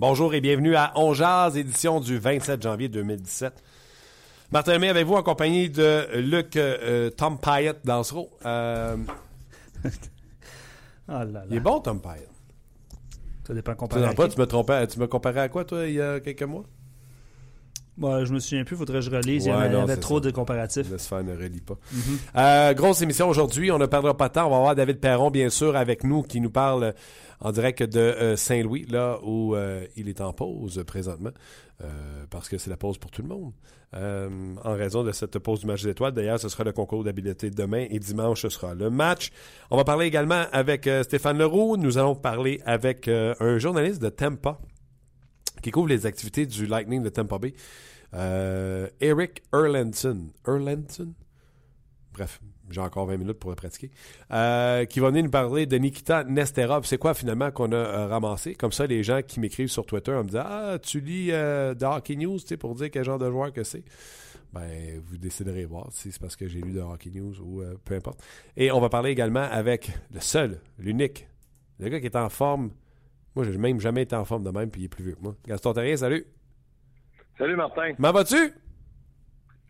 Bonjour et bienvenue à On Jazz, édition du 27 janvier 2017. Martin Lemay avec vous en compagnie de Luc euh, Tom Pyatt Dansereau. Euh, Oh là là. il est bon, Tom Pyatt. Ça dépend Tu, comparé à pas, qui. tu me trompais, tu me comparais à quoi, toi, il y a quelques mois? Bon, je me souviens plus, faudrait que je relise. il y avait, non, avait trop ça. de comparatifs. Le sphère ne relie pas. Mhm. Euh, grosse émission aujourd'hui. On ne perdra pas de temps. On va avoir David Perron, bien sûr, avec nous, qui nous parle en direct de euh, Saint-Louis, là où euh, il est en pause présentement, euh, parce que c'est la pause pour tout le monde. En raison de cette pause du match des étoiles. D'ailleurs, ce sera le concours d'habileté demain et dimanche, ce sera le match. On va parler également avec Stéphane Leroux. Nous allons parler avec un journaliste de Tampa qui couvre les activités du Lightning de Tampa Bay. Eric Erlandson. Erlandson? Bref, j'ai encore 20 minutes pour le pratiquer. Euh, qui va venir nous parler de Nikita Nesterov. C'est quoi finalement qu'on a euh, ramassé? Comme ça, les gens qui m'écrivent sur Twitter en me disant Ah, tu lis euh, The Hockey News tu sais, pour dire quel genre de joueur que c'est? Ben, vous déciderez voir si c'est parce que j'ai lu The Hockey News ou euh, peu importe. Et on va parler également avec le seul, l'unique, le gars qui est en forme. Moi, j'ai même jamais été en forme de même, puis il est plus vieux que moi. Gaston Terrien, salut. Salut Martin, M'en vas-tu?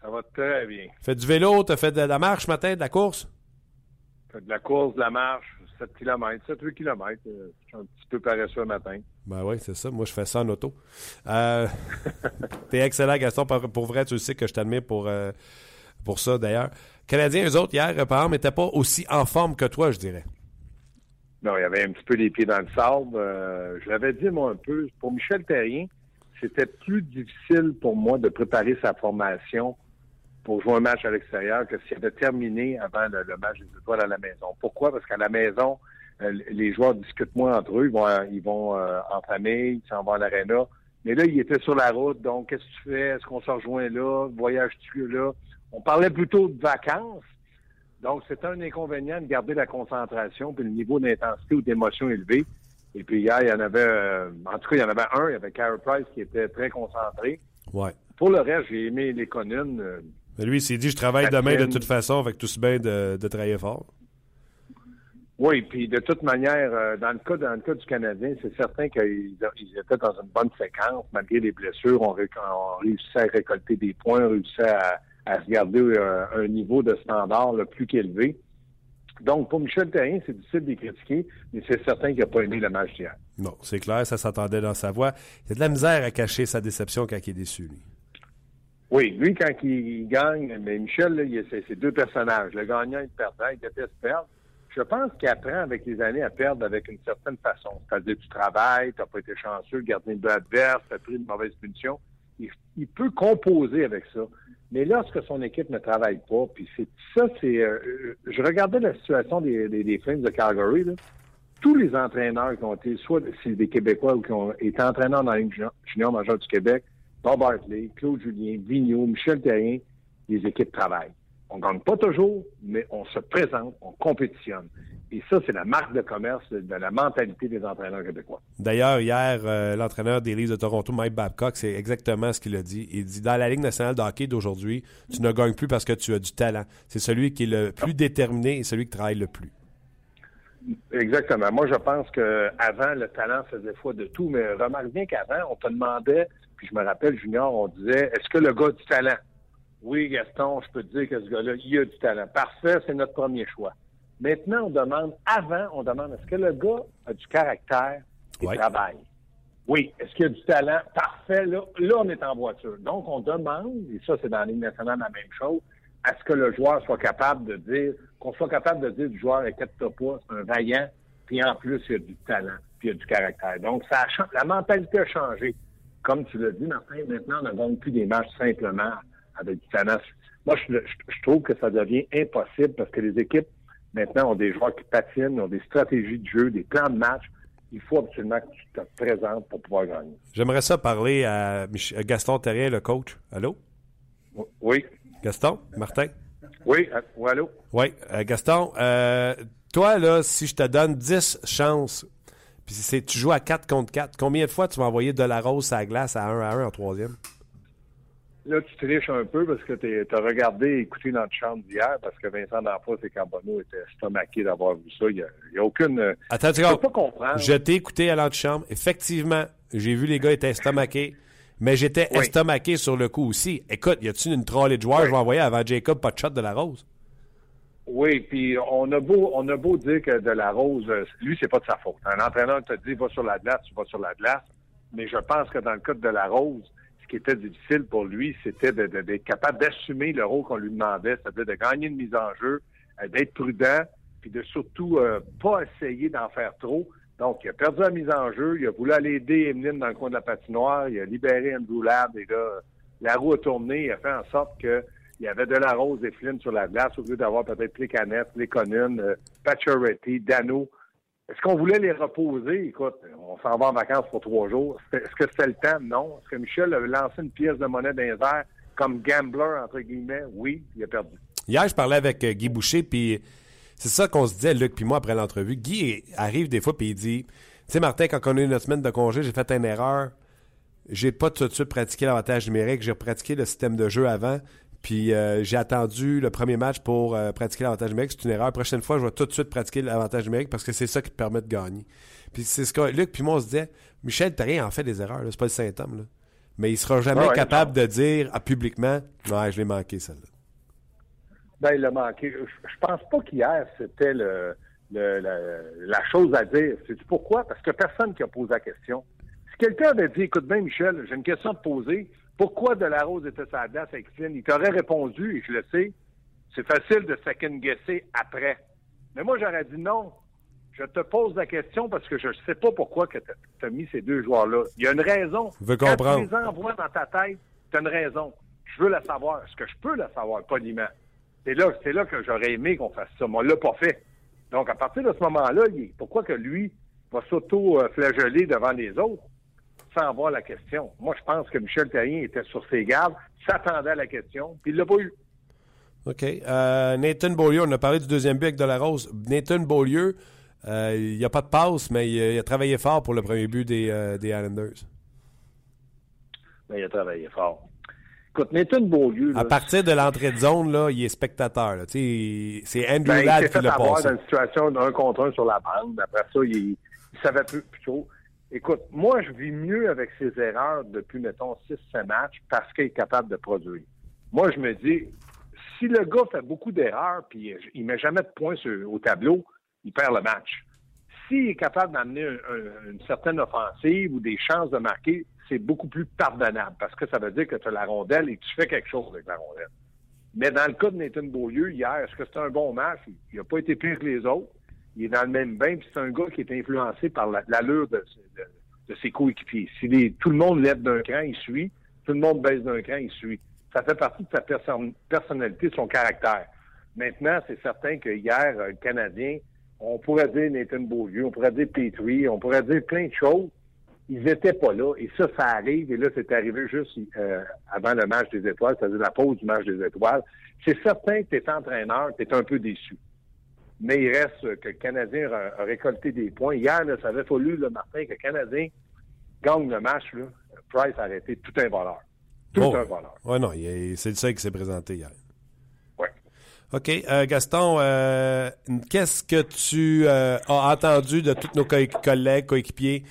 Ça va très bien. Fais du vélo, t'as fait de la marche ce matin, de la course? Fait de la course, de la marche, 7 km, 7-8 km. euh, Je suis un petit peu paresseux le matin. Ben oui, c'est ça. Moi, je fais ça en auto. Euh, T'es excellent, Gaston. Pour, vrai, tu sais que je t'admire pour, euh, pour ça, d'ailleurs. Canadiens, eux autres, hier, par exemple, n'étaient pas aussi en forme que toi, je dirais. Non, il y avait un petit peu les pieds dans le sable. Euh, je l'avais dit, moi, un peu. Pour Michel Terrien, c'était plus difficile pour moi de préparer sa formation pour jouer un match à l'extérieur que s'il avait terminé avant le, le match des étoiles à la maison. Pourquoi? Parce qu'à la maison, euh, les joueurs discutent moins entre eux. Ils vont, euh, ils vont euh, en famille, ils s'en vont à l'aréna. Mais là, il était sur la route. Donc, qu'est-ce que tu fais? Est-ce qu'on se rejoint là? Voyages-tu là? On parlait plutôt de vacances. Donc, c'est un inconvénient de garder la concentration puis le niveau d'intensité ou d'émotion élevé. Et puis hier, il y en avait, euh, en tout cas, il y en avait un, il y avait Carey Price qui était très concentré. Ouais. Pour le reste, j'ai aimé les communes. Mais lui, il s'est dit, je travaille demain de toute façon, que tout se bien de, de travailler fort. Oui, puis de toute manière, euh, dans le cas dans le cas du Canadien, c'est certain qu'ils ils étaient dans une bonne séquence, malgré les blessures. On, on réussissait à récolter des points, on réussissait à, à se garder euh, un niveau de standard le plus qu'élevé. Donc, pour Michel Terrien, c'est difficile de les critiquer, mais c'est certain qu'il n'a pas aimé le match d'hier. Non, c'est clair, ça s'entendait dans sa voix. Il y a de la misère à cacher sa déception quand il est déçu, lui. Oui, lui, quand il, gagne, mais Michel, là, c'est deux personnages. Le gagnant et le perdant, il déteste perdre. Je pense qu'il apprend avec les années à perdre avec une certaine façon. C'est-à-dire tu travailles, tu n'as pas été chanceux, le gardien de adverse, tu as pris une mauvaise punition. Il, il peut composer avec ça. Mais lorsque son équipe ne travaille pas, puis c'est ça, c'est. euh, euh, je regardais la situation des, des, des Flames de Calgary. Là. Tous les entraîneurs qui ont été, soit c'est des Québécois ou qui ont été entraîneurs dans la junior majeure du Québec, Bob Hartley, Claude Julien, Vigneault, Michel Terrien, les équipes travaillent. On ne gagne pas toujours, mais on se présente, on compétitionne. Et ça, c'est la marque de commerce de, la mentalité des entraîneurs québécois. D'ailleurs, hier, euh, l'entraîneur des Leafs de Toronto, Mike Babcock, c'est exactement ce qu'il a dit. Il dit dans la Ligue nationale de hockey d'aujourd'hui, tu ne gagnes plus parce que tu as du talent. C'est celui qui est le plus déterminé et celui qui travaille le plus. Exactement. Moi, je pense que avant le talent faisait foi de tout, mais remarque bien qu'avant, on te demandait, puis je me rappelle, Junior, on disait, est-ce que le gars a du talent? Oui, Gaston, je peux te dire que ce gars-là, il a du talent. Parfait, c'est notre premier choix. Maintenant, on demande, avant, on demande, est-ce que le gars a du caractère et Ouais. travaille? Oui. Est-ce qu'il a du talent? Parfait. Là, là, on est en voiture. Donc, on demande, et ça, c'est dans la Ligue nationale la même chose, à ce que le joueur soit capable de dire, qu'on soit capable de dire du joueur, inquiète-toi pas, c'est un vaillant, puis en plus, il a du talent, puis il a du caractère. Donc, ça a, la mentalité a changé. Comme tu l'as dit, Martin, maintenant, on ne gagne plus des matchs simplement avec du talent. moi, je, je- je trouve que ça devient impossible parce que les équipes, maintenant, ont des joueurs qui patinent, ont des stratégies de jeu, des plans de match. Il faut absolument que tu te présentes pour pouvoir gagner. J'aimerais ça parler à, Gaston Terrien, le coach. Allô? Oui. Gaston? Martin? Oui, euh, allô? Oui, euh, Gaston, euh, toi, là, si je te donne 10 chances, puis c'est- tu joues à 4 contre 4, combien de fois tu vas envoyer de la rose à la glace à 1 à 1 en troisième? Là, tu triches un peu parce que tu as regardé et écouté notre chambre d'hier parce que Vincent D'Anfos et Carbonneau étaient estomaqués d'avoir vu ça. Il n'y a, aucune. Attends, tu pas comprendre. Je t'ai écouté à l'antichambre. Effectivement, j'ai vu les gars étaient estomaqués, mais j'étais Oui. estomaqué sur le coup aussi. Écoute, y a-tu une trolley de joueurs Oui. je vais envoyer avant Jacob, pas de shot de la rose? Oui, puis on a beau on a beau dire que de la rose, lui, c'est pas de sa faute. Un entraîneur te dit va sur la glace, tu vas sur la glace. Mais je pense que dans le cas de la rose, ce qui était difficile pour lui, c'était d'être capable d'assumer le rôle qu'on lui demandait, c'est-à-dire de gagner une mise en jeu, euh, d'être prudent, puis de surtout euh, pas essayer d'en faire trop. Donc, il a perdu la mise en jeu, il a voulu aller aider Emeline dans le coin de la patinoire, il a libéré Andrew Ladd, et là, la roue a tourné, il a fait en sorte que il y avait de la rose et Flynn sur la glace au lieu d'avoir peut-être les canettes, les Conan, euh, Pacioretty, Dano. Est-ce qu'on voulait les reposer? Écoute, on s'en va en vacances pour trois jours. Est-ce que c'était le temps? Non. Est-ce que Michel avait lancé une pièce de monnaie dans les comme gambler, entre guillemets? Oui, il a perdu. Hier, je parlais avec euh, Guy Boucher, puis c'est ça qu'on se disait, Luc puis moi, après l'entrevue. Guy arrive des fois, puis il dit Tu sais, Martin, quand on a eu notre semaine de congé, j'ai fait une erreur. J'ai pas tout de suite pratiqué l'avantage numérique. J'ai pratiqué le système de jeu avant. Puis euh, j'ai attendu le premier match pour euh, pratiquer l'avantage numérique. C'est une erreur. prochaine fois, je vais tout de suite pratiquer l'avantage numérique parce que c'est ça qui te permet de gagner. Puis c'est ce que Luc puis moi, on se disait Michel Terrien en fait des erreurs. C'est pas le là. Mais il sera jamais Ah ouais, capable de dire ah, publiquement Ouais, je l'ai manqué, celle-là. Ben, il a manqué. Je, je pense pas qu'hier, c'était le, le- la, la chose à dire. C'est pourquoi? Parce que personne qui a posé la question. Si quelqu'un avait dit, écoute bien, Michel, j'ai une question à te poser. Pourquoi De La Rose était sa glace avec Flynn? Il t'aurait répondu, et je le sais. C'est facile de second-guesser après. Mais moi, j'aurais dit non. Je te pose la question parce que je ne sais pas pourquoi que tu as mis ces deux joueurs-là. Il y a une raison. Je veux Quand comprendre. tu les envoies dans ta tête, tu as une raison. Je veux la savoir. Est-ce que je peux la savoir, poliment? C'est là, c'est là que j'aurais aimé qu'on fasse ça, mais on l'a pas fait. Donc, à partir de ce moment-là, pourquoi que lui va s'auto-flageller devant les autres? Sans avoir la question? Moi, je pense que Michel Terrien était sur ses gardes, s'attendait à la question, puis il l'a pas eu. OK. Euh, Nathan Beaulieu, on a parlé du deuxième but avec De La Rose. Nathan Beaulieu, euh, il n'y a pas de passe, mais il a, il a travaillé fort pour le premier but des, euh, des Islanders. Mais il a travaillé fort. Écoute, Nathan Beaulieu, là, À partir de l'entrée de zone, là, il est spectateur. là. Tu sais, il- C'est Andrew Ben, il Ladd s'est qui fait l'a avoir passé. dans une situation d'un contre un sur la bande. Après ça, il, il savait plus, plus trop. Écoute, moi, je vis mieux avec ses erreurs depuis, mettons, 6-7 matchs parce qu'il est capable de produire. Moi, je me dis, si le gars fait beaucoup d'erreurs puis il met jamais de points au tableau, il perd le match. S'il est capable d'amener un- un- une certaine offensive ou des chances de marquer, c'est beaucoup plus pardonnable parce que ça veut dire que tu as la rondelle et tu fais quelque chose avec la rondelle. Mais dans le cas de Nathan Beaulieu, hier, est-ce que c'était un bon match? Il n'a pas été pire que les autres. Il est dans le même bain, puis c'est un gars qui est influencé par la- l'allure de, ses coéquipiers. Si tout le monde lève d'un cran, il suit. Tout le monde baisse d'un cran, il suit. Ça fait partie de sa perso- personnalité, de son caractère. Maintenant, c'est certain que hier, euh, le Canadien, on pourrait dire Nathan Beaulieu, on pourrait dire Petrie, on pourrait dire plein de choses. Ils n'étaient pas là. Et ça, ça arrive. Et là, c'est arrivé juste euh, avant le match des étoiles, c'est-à-dire la pause du match des étoiles. C'est certain que tu es entraîneur, tu es un peu déçu. Mais il reste que le Canadien a, a récolté des points. Hier, là, ça avait fallu, le Martin, que le Canadien gagne le match. Là. Price a arrêté tout un voleur. Tout Oh. un voleur. Ouais, non, c'est le seul qui s'est présenté hier. OK. euh, Gaston, euh, qu'est-ce que tu euh, as entendu de tous nos co- collègues, coéquipiers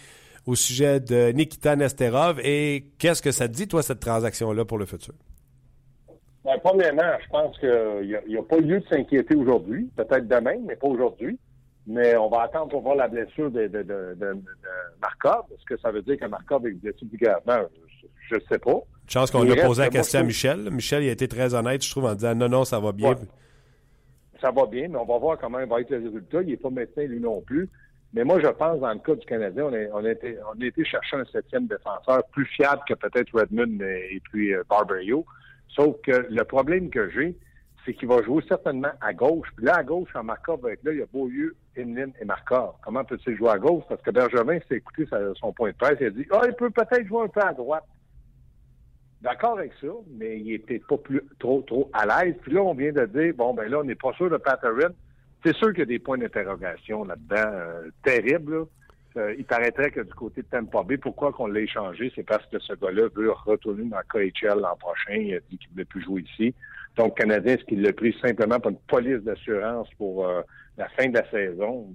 au sujet de Nikita Nesterov et qu'est-ce que ça te dit, toi, cette transaction-là pour le futur? Ben, premièrement, je pense qu'il n'y a, pas lieu de s'inquiéter aujourd'hui. Peut-être demain, mais pas aujourd'hui. Mais on va attendre pour voir la blessure de, de, de, de- de Markov. Est-ce que ça veut dire que Markov est blessé du gravement? Je ne sais pas. Chance qu'on Il a posé la question à je Michel. Michel, il a été très honnête, je trouve, en disant non, non, ça va bien. Ouais. Ça va bien, mais on va voir comment va être le résultat. Il n'est pas médecin, lui non plus. Mais moi, je pense, dans le cas du Canadien, on, a, été, on a été chercher un septième défenseur plus fiable que peut-être Redmond et, et puis euh, Barberio. Sauf que le problème que j'ai, c'est qu'il va jouer certainement à gauche. Puis là, à gauche, en Markov, avec là, il y a Beaulieu, Emeline et Markov. Comment peut-il jouer à gauche? Parce que Bergevin s'est écouté son point de presse, il a dit Ah, il peut peut-être jouer un peu à droite. D'accord avec ça, mais il était pas plus trop trop à l'aise. Puis là, on vient de dire bon ben là, on n'est pas sûr de Patterson. C'est sûr qu'il y a des points d'interrogation là-dedans euh, terribles. Euh, il paraîtrait que du côté de Tampa Bay, pourquoi qu'on l'a échangé, c'est parce que ce gars-là veut retourner dans KHL l'an prochain. Il a dit qu'il ne voulait plus jouer ici. Donc, Canadien, est-ce qu'il l'a pris simplement pour une police d'assurance pour euh, la fin de la saison?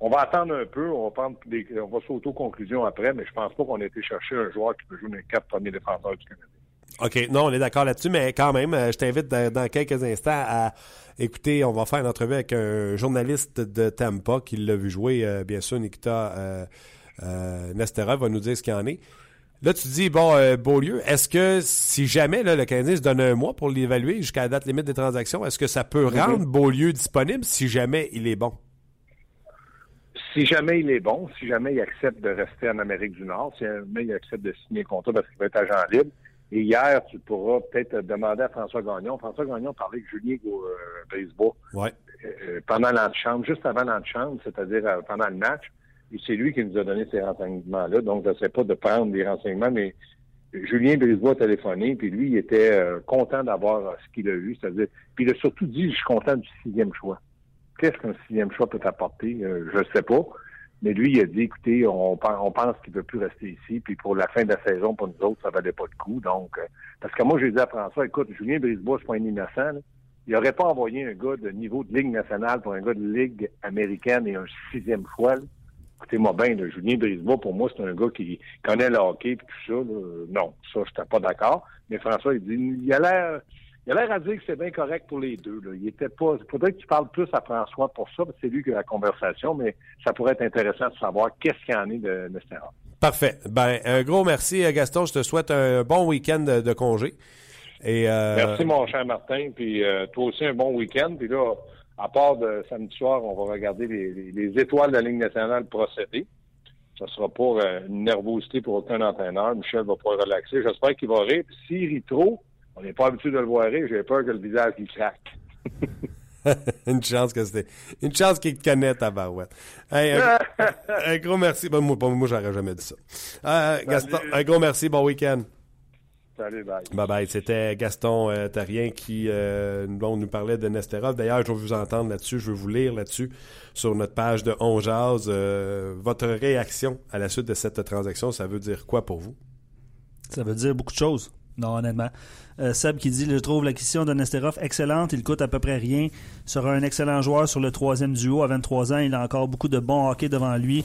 On va attendre un peu, on va prendre des, on va sauter aux conclusions après, mais je pense pas qu'on ait été chercher un joueur qui peut jouer dans les quatre premiers défenseurs du Canada. OK, non, on est d'accord là-dessus, mais quand même, euh, je t'invite dans quelques instants à écouter, on va faire une entrevue avec un journaliste de Tampa qui l'a vu jouer, euh, bien sûr, Nikita euh, euh, Nesterov va nous dire ce qu'il en est. Là, tu dis, bon, Beaulieu, est-ce que si jamais le Canadien se donne un mois pour l'évaluer jusqu'à la date limite des transactions, est-ce que ça peut rendre Beaulieu disponible si jamais il est bon? Si jamais il est bon, si jamais il accepte de rester en Amérique du Nord, si jamais il accepte de signer un contrat parce qu'il va être agent libre, et hier, tu pourras peut-être demander à François Gagnon. François Gagnon parlait avec Julien euh, ouais. euh, pendant l'antichambre, juste avant l'antichambre, c'est-à-dire euh, pendant le match. Et c'est lui qui nous a donné ces renseignements-là. Donc, je ne sais pas de prendre des renseignements, mais Julien Brisebois a téléphoné, puis lui, il était euh, content d'avoir ce qu'il a eu. C'est-à-dire, puis il a surtout dit, je suis content du sixième choix. Qu'est-ce qu'un sixième choix peut apporter? je ne sais pas. Mais lui, il a dit, écoutez, on, pense qu'il ne peut plus rester ici, puis pour la fin de la saison, pour nous autres, ça valait pas de coup. Donc, euh, parce que moi, j'ai dit à François, écoute, Julien Brisebois, c'est pas un innocent. Il n'aurait pas envoyé un gars de niveau de Ligue nationale pour un gars de Ligue américaine et un sixième choix. Écoutez-moi bien, Julien Brisebois, pour moi, c'est un gars qui connaît le hockey et tout ça. Non, ça, je pas d'accord. Mais François, il dit, il a l'air il a l'air à dire que c'est bien correct pour les deux. Là. Il était pas. Faudrait que tu parles plus à François pour ça, parce que c'est lui qui a la conversation, mais ça pourrait être intéressant de savoir qu'est-ce qu'il y en est de Nestera. Parfait. Ben, un gros merci, Gaston. Je te souhaite un bon week-end de, congé. Et, euh, Merci, mon cher Martin. Puis euh, toi aussi, un bon week-end. Puis là, à part de samedi soir, on va regarder les, étoiles de la Ligue nationale procéder. Ça sera pas euh, une nervosité pour aucun entraîneur. Michel va pouvoir relaxer. J'espère qu'il va rire. S'il rit trop, on n'est pas habitué de le voir rire. J'ai peur que le visage lui craque. une chance que c'était. Une chance qu'il te connaît, ta barouette. un, gros merci. Ben, moi, moi j'aurais jamais dit ça. Euh, Gaston, un gros merci. Bon week-end. Salut, bye. Bye bye. C'était Gaston euh, Tarien qui euh, nous parlait de Nesterov. D'ailleurs, je veux vous entendre là-dessus. Je veux vous lire là-dessus sur notre page de On euh, votre réaction à la suite de cette transaction, ça veut dire quoi pour vous? Ça veut dire beaucoup de choses. Non, honnêtement. Euh, Seb qui dit Je trouve l'acquisition de Nesterov excellente. Il coûte à peu près rien. Sera un excellent joueur sur le troisième duo. À 23 ans, il a encore beaucoup de bon hockey devant lui.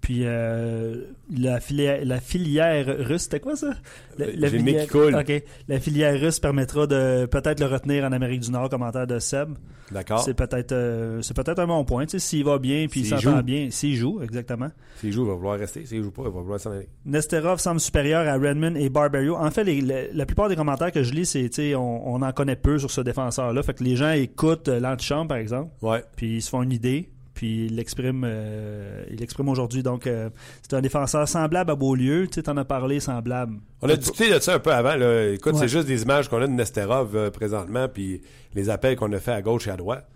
Puis euh, la, filière, la filière russe, c'était quoi ça? La, filière, qui La filière russe permettra de peut-être le retenir en Amérique du Nord, commentaire de Seb. D'accord. C'est peut-être euh, c'est peut-être un bon point. S'il va bien puis il s'entend bien, s'il joue, exactement. S'il joue, il va vouloir rester. S'il joue pas, il va vouloir s'en aller. Nesterov semble supérieur à Redmond et Barberio. En fait, la plupart des commentaires que je lis, c'est on, on en connaît peu sur ce défenseur-là. Fait que les gens écoutent l'antichambre, par exemple. Ouais. Puis ils se font une idée puis il l'exprime euh, il l'exprime aujourd'hui. Donc, euh, c'est un défenseur semblable à Beaulieu. Tu sais, en as parlé, semblable. On a discuté de ça un peu avant. Là. Écoute, c'est juste des images qu'on a de Nesterov euh, présentement, puis les appels qu'on a fait à gauche et à droite.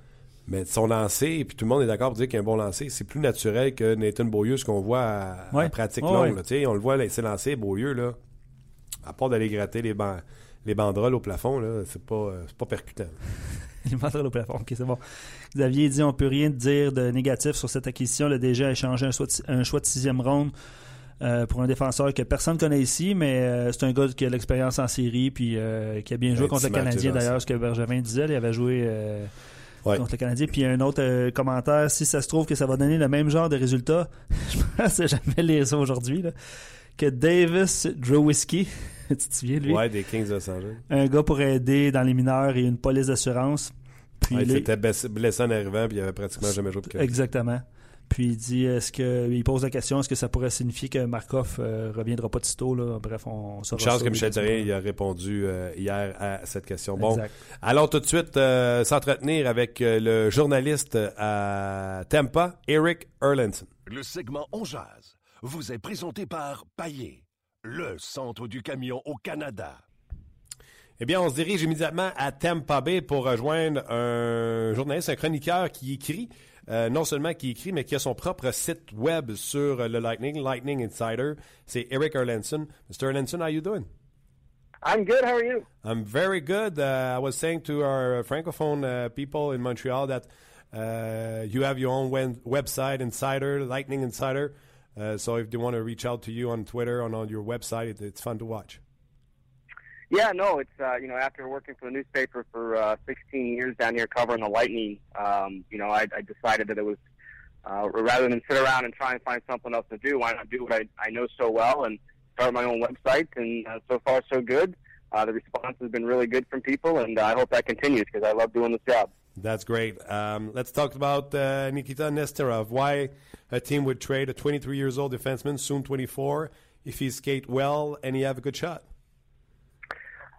Mais son lancer, puis tout le monde est d'accord pour dire qu'il y a un bon lancer, c'est plus naturel que Nathan Beaulieu, ce qu'on voit à, pratique longue. on le voit laisser lancer Beaulieu, là, à part d'aller gratter les, les banderoles au plafond, là, c'est pas, pas percutant. les au plafond, ok, c'est bon. Xavier dit on peut rien dire de négatif sur cette acquisition. Le DG a échangé un choix de, sixième ronde euh, pour un défenseur que personne ne connaît ici, mais euh, c'est un gars qui a l'expérience en série puis euh, qui a bien joué contre le Canadien d'ailleurs, ce que Bergevin disait. Il avait joué contre le Canadien. Puis il y a un autre commentaire, si ça se trouve que ça va donner le même genre de résultat, je pense que jamais ça aujourd'hui, que Davis Drowiski, tu te souviens lui? Ouais, des Kings de Los Angeles. Un gars pour aider dans les mineurs et une police d'assurance il s'était blessé en arrivant, puis il avait pratiquement jamais joué de Exactement. Puis il dit, est-ce que il pose la question, est-ce que ça pourrait signifier que Markov euh, reviendra pas de sitôt là? Bref, on saura. Une chance que Michel Therrien il a répondu euh, hier à cette question. Bon, allons tout de suite euh, s'entretenir avec le journaliste à Tampa, Eric Erlandson. Le segment On Jazz vous est présenté par Paillé, le centre du camion au Canada. Eh bien, on se dirige immédiatement à Tampa Bay pour rejoindre un journaliste, un chroniqueur qui écrit, euh, non seulement qui écrit, mais qui a son propre site web sur le Lightning, Lightning Insider. C'est Eric Erlandson. Mr. Erlandson, how are you doing? I'm good. How are you? I'm very good. Uh, I was saying to our francophone uh, people in Montreal that uh, you have your own website, Insider, Lightning Insider. Uh, so if they want to reach out to you on Twitter and on your website, it, it's fun to watch. Yeah, no, it's uh, you know after working for the newspaper for uh, 16 years down here covering the Lightning, um, you know I, I decided that it was uh, rather than sit around and try and find something else to do, why not do what I, I know so well and start my own website? And uh, so far, so good. Uh, the response has been really good from people, and I hope that continues because I love doing this job. That's great. Um, let's talk about uh, Nikita Nesterov. Why a team would trade a 23 years old defenseman, soon 24, if he skate well and he have a good shot?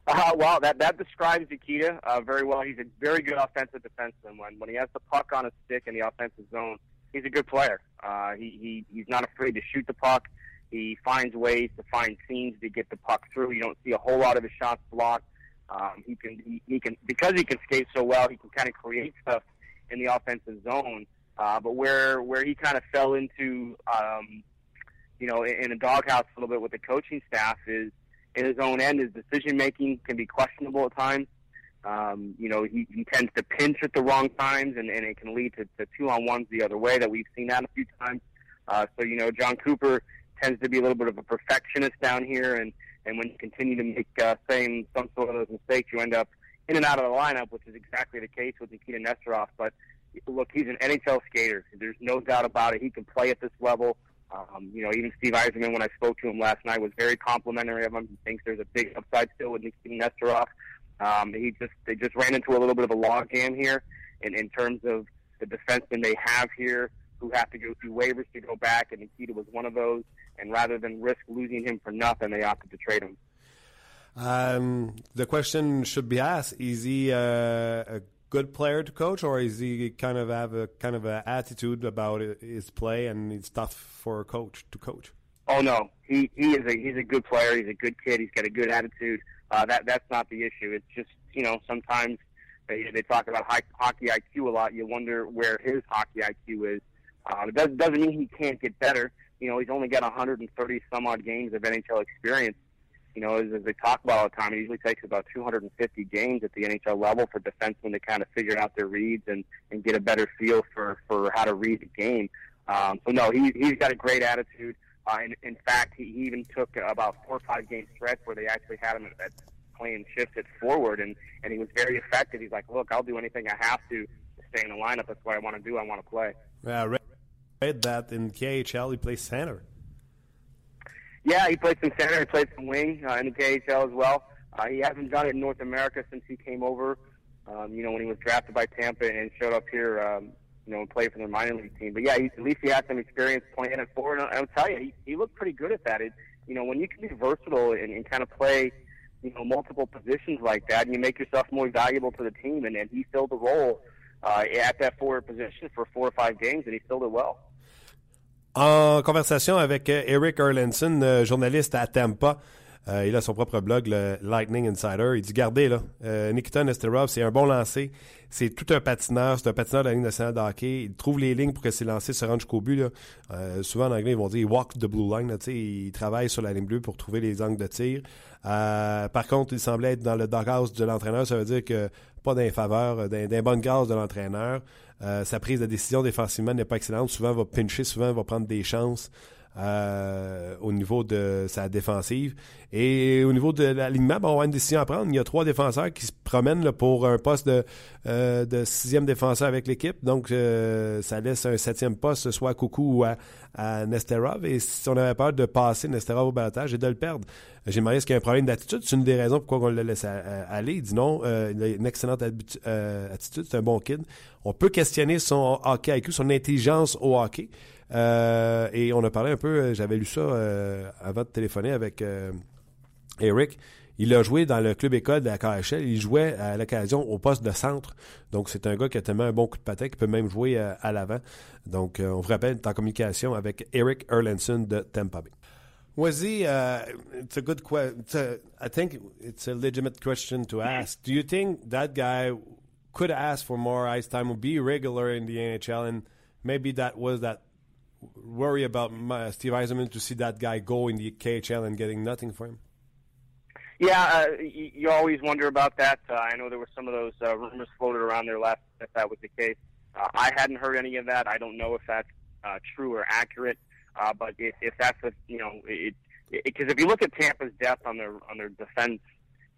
Uh, well, that that describes Nikita uh, very well. He's a very good offensive defenseman. When when he has the puck on his stick in the offensive zone, he's a good player. Uh, he, he he's not afraid to shoot the puck. He finds ways to find seams to get the puck through. You don't see a whole lot of his shots blocked. Um, he can he, can because he can skate so well. He can kind of create stuff in the offensive zone. Uh, but where where he kind of fell into, um, you know, in, in a doghouse a little bit with the coaching staff is in his own end. His decision making can be questionable at times. Um, you know, he, he tends to pinch at the wrong times, and, and it can lead to, to two on ones the other way. That we've seen that a few times. Uh, so you know, John Cooper tends to be a little bit of a perfectionist down here, and and when you continue to make uh, same some sort of those mistakes, you end up in and out of the lineup, which is exactly the case with Nikita Nesterov. But look, he's an NHL skater. There's no doubt about it. He can play at this level. Um, you know, even Steve Eisenman, when I spoke to him last night, was very complimentary of him. He thinks there's a big upside still with Nikita Nesterov. Um, he just they just ran into a little bit of a logjam here in, in terms of the defensemen they have here who have to go through waivers to go back, and Nikita was one of those. And rather than risk losing him for nothing, they opted to trade him. Um, the question should be asked: Is he uh, a good player to coach, or is he kind of have a kind of an attitude about his play and it's tough for a coach to coach? Oh no, he he is a he's a good player. He's a good kid. He's got a good attitude. Uh, that that's not the issue. It's just you know sometimes they they talk about high, hockey IQ a lot. You wonder where his hockey IQ is. Um, it does, doesn't mean he can't get better. You know, he's only got 130 some odd games of NHL experience. You know, as, as they talk about all the time, it usually takes about 250 games at the NHL level for defensemen to kind of figure out their reads and, and get a better feel for, for how to read the game. Um, so, no, he, he's got a great attitude. Uh, in, in fact, he even took about four or five game stretch where they actually had him at, at playing shifted forward, and, and he was very effective. He's like, look, I'll do anything I have to to stay in the lineup. That's what I want to do. I want to play. Yeah, read that in KHL he plays center. Yeah, he played some center. He played some wing uh, in the KHL as well. Uh, he hasn't done it in North America since he came over. Um, you know, when he was drafted by Tampa and showed up here, um, you know, and played for their minor league team. But yeah, he, at least he had some experience playing at forward. And I'll tell you, he, he looked pretty good at that. It, you know, when you can be versatile and, and kind of play, you know, multiple positions like that, and you make yourself more valuable to the team. And, and he filled the role uh, at that forward position for four or five games, and he filled it well. En conversation avec euh, Eric Erlinson, euh, journaliste à Tampa, euh, il a son propre blog, le Lightning Insider. Il dit Gardez, là, Nikita Nesterov, c'est un bon lancer. C'est tout un patineur. C'est un patineur de la Ligue nationale de hockey. Il trouve les lignes pour que ses lancers se rendent jusqu'au but. souvent, en anglais, ils vont dire walk the blue line. Là, il travaille sur la ligne bleue pour trouver les angles de tir. par contre, il semblait être dans le doghouse de l'entraîneur. Ça veut dire que pas d'un faveur, d'un bonne grâce de l'entraîneur. Euh, sa prise de décision défensivement n'est pas excellente. Souvent, il va pincher, souvent, il va prendre des chances. Euh, au niveau de sa défensive. Et au niveau de l'alignement, on va avoir une décision à prendre. Il y a trois défenseurs qui se promènent pour un poste de, euh, de sixième défenseur avec l'équipe. Donc, euh, ça laisse un septième poste, soit à Coucou ou à, à, Nesterov. Et si on avait peur de passer Nesterov au balotage et de le perdre, j'ai demandé est-ce qu'il y a un problème d'attitude. C'est une des raisons pourquoi on le laisse aller. Il dit non, il a une excellente attitude, c'est un bon kid. On peut questionner son hockey IQ, son intelligence au hockey. Euh, et on a parlé un peu, euh, j'avais lu ça euh, avant de téléphoner avec Eric. Il a joué dans le club école de la KHL. Il jouait à l'occasion au poste de centre. Donc, c'est un gars qui a tellement un bon coup de patin qu'il peut même jouer à, l'avant. Donc, on vous rappelle, en communication avec Eric Erlandson de Tampa Bay. He? Uh, it's a good question. I think it's a legitimate question to ask. Do you think that guy could ask for more ice time, would be regular in the NHL, and maybe that was that worry about my, Steve Yzerman to see that guy go in the KHL and getting nothing for him? Yeah, uh, you, always wonder about that. Uh, I know there were some of those uh, rumors floated around there last if that was the case. Uh, I hadn't heard any of that. I don't know if that's uh, true or accurate. Uh, but if, if that's a, you know, it because if you look at Tampa's depth on their on their defense,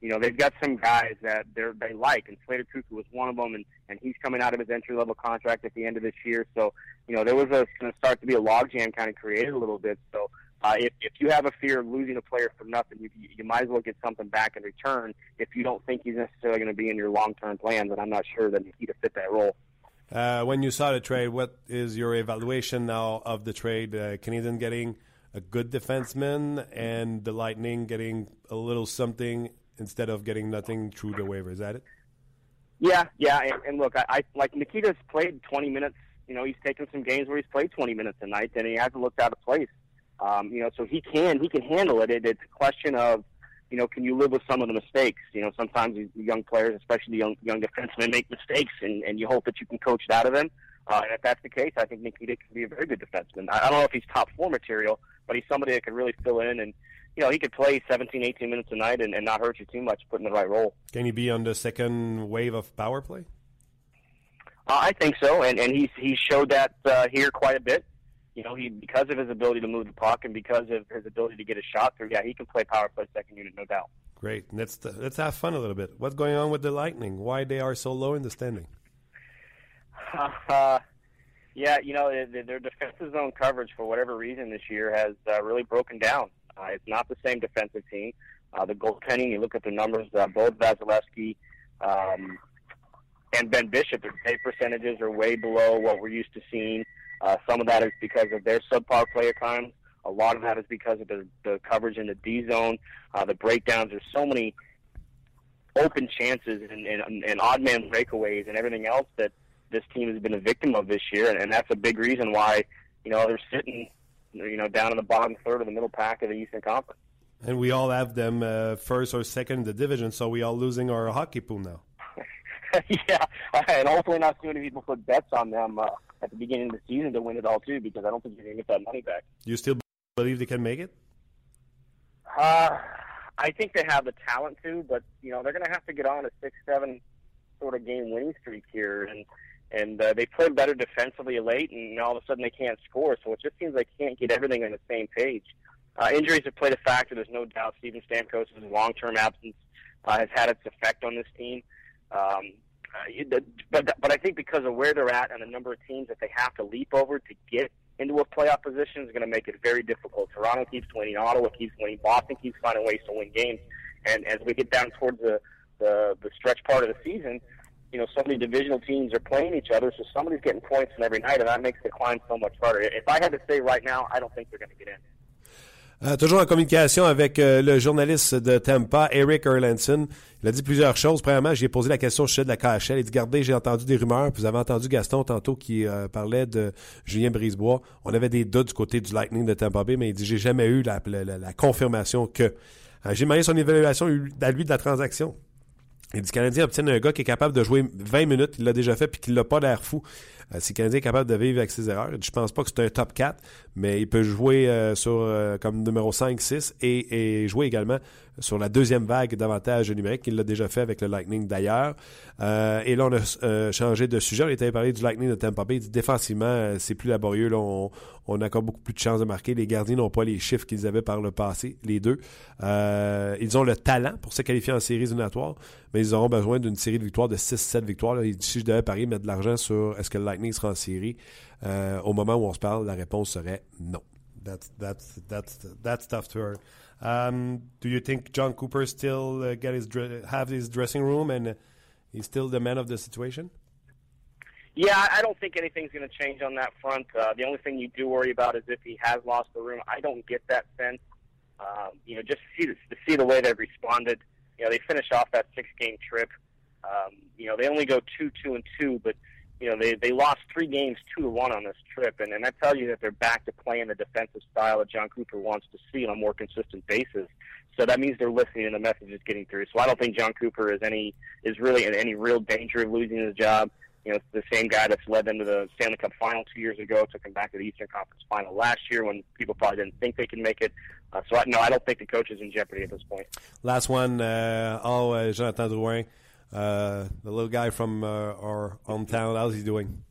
you know they've got some guys that they're, they like, and Slater Koekkoek was one of them, and and he's coming out of his entry level contract at the end of this year. So you know there was a going to start to be a logjam kind of created a little bit. So uh, if if you have a fear of losing a player for nothing, you you might as well get something back in return. If you don't think he's necessarily going to be in your long term plans, and I'm not sure that he'd fit that role. Uh, when you saw the trade, what is your evaluation now of the trade? Uh, Canadian getting a good defenseman and the Lightning getting a little something instead of getting nothing through the waiver. Is that it? Yeah, yeah. And, and look, I, I like Nikita's played 20 minutes. You know, he's taken some games where he's played 20 minutes a night, and he hasn't looked out of place. Um, you know, so he can he can handle it. it. It's a question of you know, can you live with some of the mistakes? You know, sometimes young players, especially the young young defensemen, make mistakes, and, and you hope that you can coach it out of them. Uh, and if that's the case, I think Nikita can be a very good defenseman. I, I don't know if he's top four material, but he's somebody that can really fill in, and you know, he could play 17, 18 minutes a night and, and not hurt you too much, put in the right role. Can he be on the second wave of power play? Uh, I think so, and and he's he showed that uh, here quite a bit you know, he because of his ability to move the puck and because of his ability to get a shot through, yeah, he can play power play second unit, no doubt. Great. Let's let's have fun a little bit. What's going on with the Lightning? Why they are so low in the standing? Uh, yeah, you know, their defensive zone coverage for whatever reason this year has uh, really broken down. Uh, it's not the same defensive team. Uh, the goaltending, you look at the numbers, uh, both Vasilevsky um, and Ben Bishop, their save percentages are way below what we're used to seeing. Uh, some of that is because of their subpar player times. A lot of that is because of the, the coverage in the D zone, uh, the breakdowns. There's so many open chances and, and, and odd man breakaways and everything else that this team has been a victim of this year, and, and that's a big reason why you know they're sitting you know down in the bottom third of the middle pack of the Eastern Conference. And we all have them uh, first or second in the division, so we all losing our hockey pool now. yeah, and hopefully not too many people put bets on them. Uh, at the beginning of the season to win it all too, because I don't think you're going to get that money back. You still believe they can make it? Uh, I think they have the talent to, but you know they're going to have to get on a six, seven sort of game winning streak here, and and uh, they played better defensively late, and all of a sudden they can't score. So it just seems they can't get everything on the same page. Uh, injuries have played a factor. There's no doubt. Steven Stamkos' long-term absence uh, has had its effect on this team. Um, uh, but but I think because of where they're at and the number of teams that they have to leap over to get into a playoff position is going to make it very difficult. Toronto keeps winning, Ottawa keeps winning, Boston keeps finding ways to win games, and as we get down towards the the, the stretch part of the season, Euh, toujours en communication avec euh, le journaliste de Tampa, Eric Erlandson. Il a dit plusieurs choses. Premièrement, j'ai posé la question au sujet de la KHL. Il dit, regardez, j'ai entendu des rumeurs. Vous avez entendu Gaston tantôt qui euh, parlait de Julien Brisebois. On avait des doutes du côté du Lightning de Tampa Bay, mais il dit, j'ai jamais eu la, confirmation que. j'ai demandé son évaluation à lui de la transaction. Il dit, Canadien obtient un gars qui est capable de jouer 20 minutes. Il l'a déjà fait puis qu'il n'a pas l'air fou. Euh, si le Canadien est capable de vivre avec ses erreurs, je pense pas que c'est un top 4, mais il peut jouer euh, sur euh, comme numéro 5, 6 et, jouer également sur la deuxième vague d'avantages numériques. Il l'a déjà fait avec le Lightning d'ailleurs. Et là, on a changé de sujet. On était parlé du Lightning de Tampa Bay. Défensivement, c'est plus laborieux. On, a encore beaucoup plus de chances de marquer. Les gardiens n'ont pas les chiffres qu'ils avaient par le passé, les deux. ils ont le talent pour se qualifier en séries éliminatoires, mais ils auront besoin d'une série de victoires de 6-7 victoires. Si je devais parier, mettre de l'argent sur est-ce que le Lightning sera en série, au moment où on se parle, la réponse serait non. That's, that's, that's, that's tough to hear. Um, do you think John Cooper still uh, get his have his dressing room and he's still the man of the situation? Yeah, I don't think anything's going to change on that front. Uh, the only thing you do worry about is if he has lost the room. I don't get that sense. Um, you know, just to see, to see the way they've responded. You know, they finish off that six-game trip. Um, you know, they only go two, two, and two, but you know, they they lost three games two to one on this trip, and and that tells you that they're back to playing the defensive style that John Cooper wants to see on a more consistent basis. So that means they're listening and the message is getting through. So I don't think John Cooper is any is really in any real danger of losing his job. You know, the same guy that's led them to the Stanley Cup final two years ago, took them back to the Eastern Conference final last year when people probably didn't think they could make it. Uh, so I, no, I don't think the coach is in jeopardy at this point. Last one, uh, oh, uh, Jonathan Drouin, the little guy from uh, our hometown. How's he doing?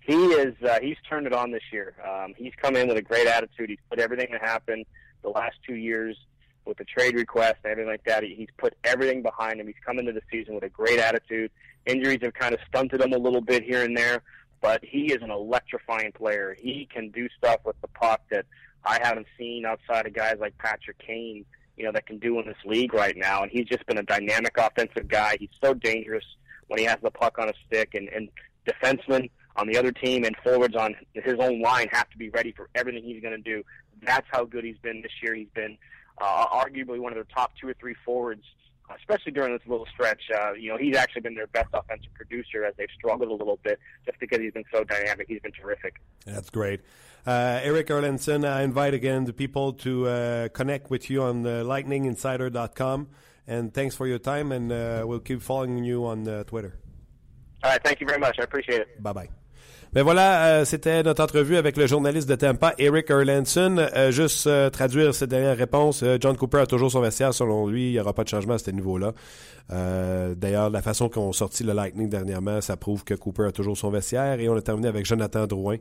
He is. Uh, he's turned it on this year. Um, he's come in with a great attitude. He's put everything that happened the last two years with the trade request and everything like that. He, he's put everything behind him. He's come into the season with a great attitude. Injuries have kind of stunted him a little bit here and there, but he is an electrifying player. He can do stuff with the puck that I haven't seen outside of guys like Patrick Kane, you know, that can do in this league right now. And he's just been a dynamic offensive guy. He's so dangerous when he has the puck on a stick, and, and defensemen on the other team and forwards on his own line have to be ready for everything he's going to do. That's how good he's been this year. He's been uh, arguably one of their top two or three forwards, especially during this little stretch. Uh, you know, he's actually been their best offensive producer as they've struggled a little bit just because he's been so dynamic. He's been terrific. That's great. Uh, Eric Erlandson, I invite again the people to uh, connect with you on uh, lightninginsider.com. And thanks for your time, and uh, we'll keep following you on uh, Twitter. All right, thank you very much. I appreciate it. Bye bye. Ben voilà, euh, c'était notre entrevue avec le journaliste de Tampa, Eric Erlandson. Euh, juste euh, traduire cette dernière réponse. John Cooper a toujours son vestiaire, selon lui. Il n'y aura pas de changement à ce niveau-là. D'ailleurs, la façon qu'on sorti le Lightning dernièrement, ça prouve que Cooper a toujours son vestiaire. Et on a terminé avec Jonathan Drouin.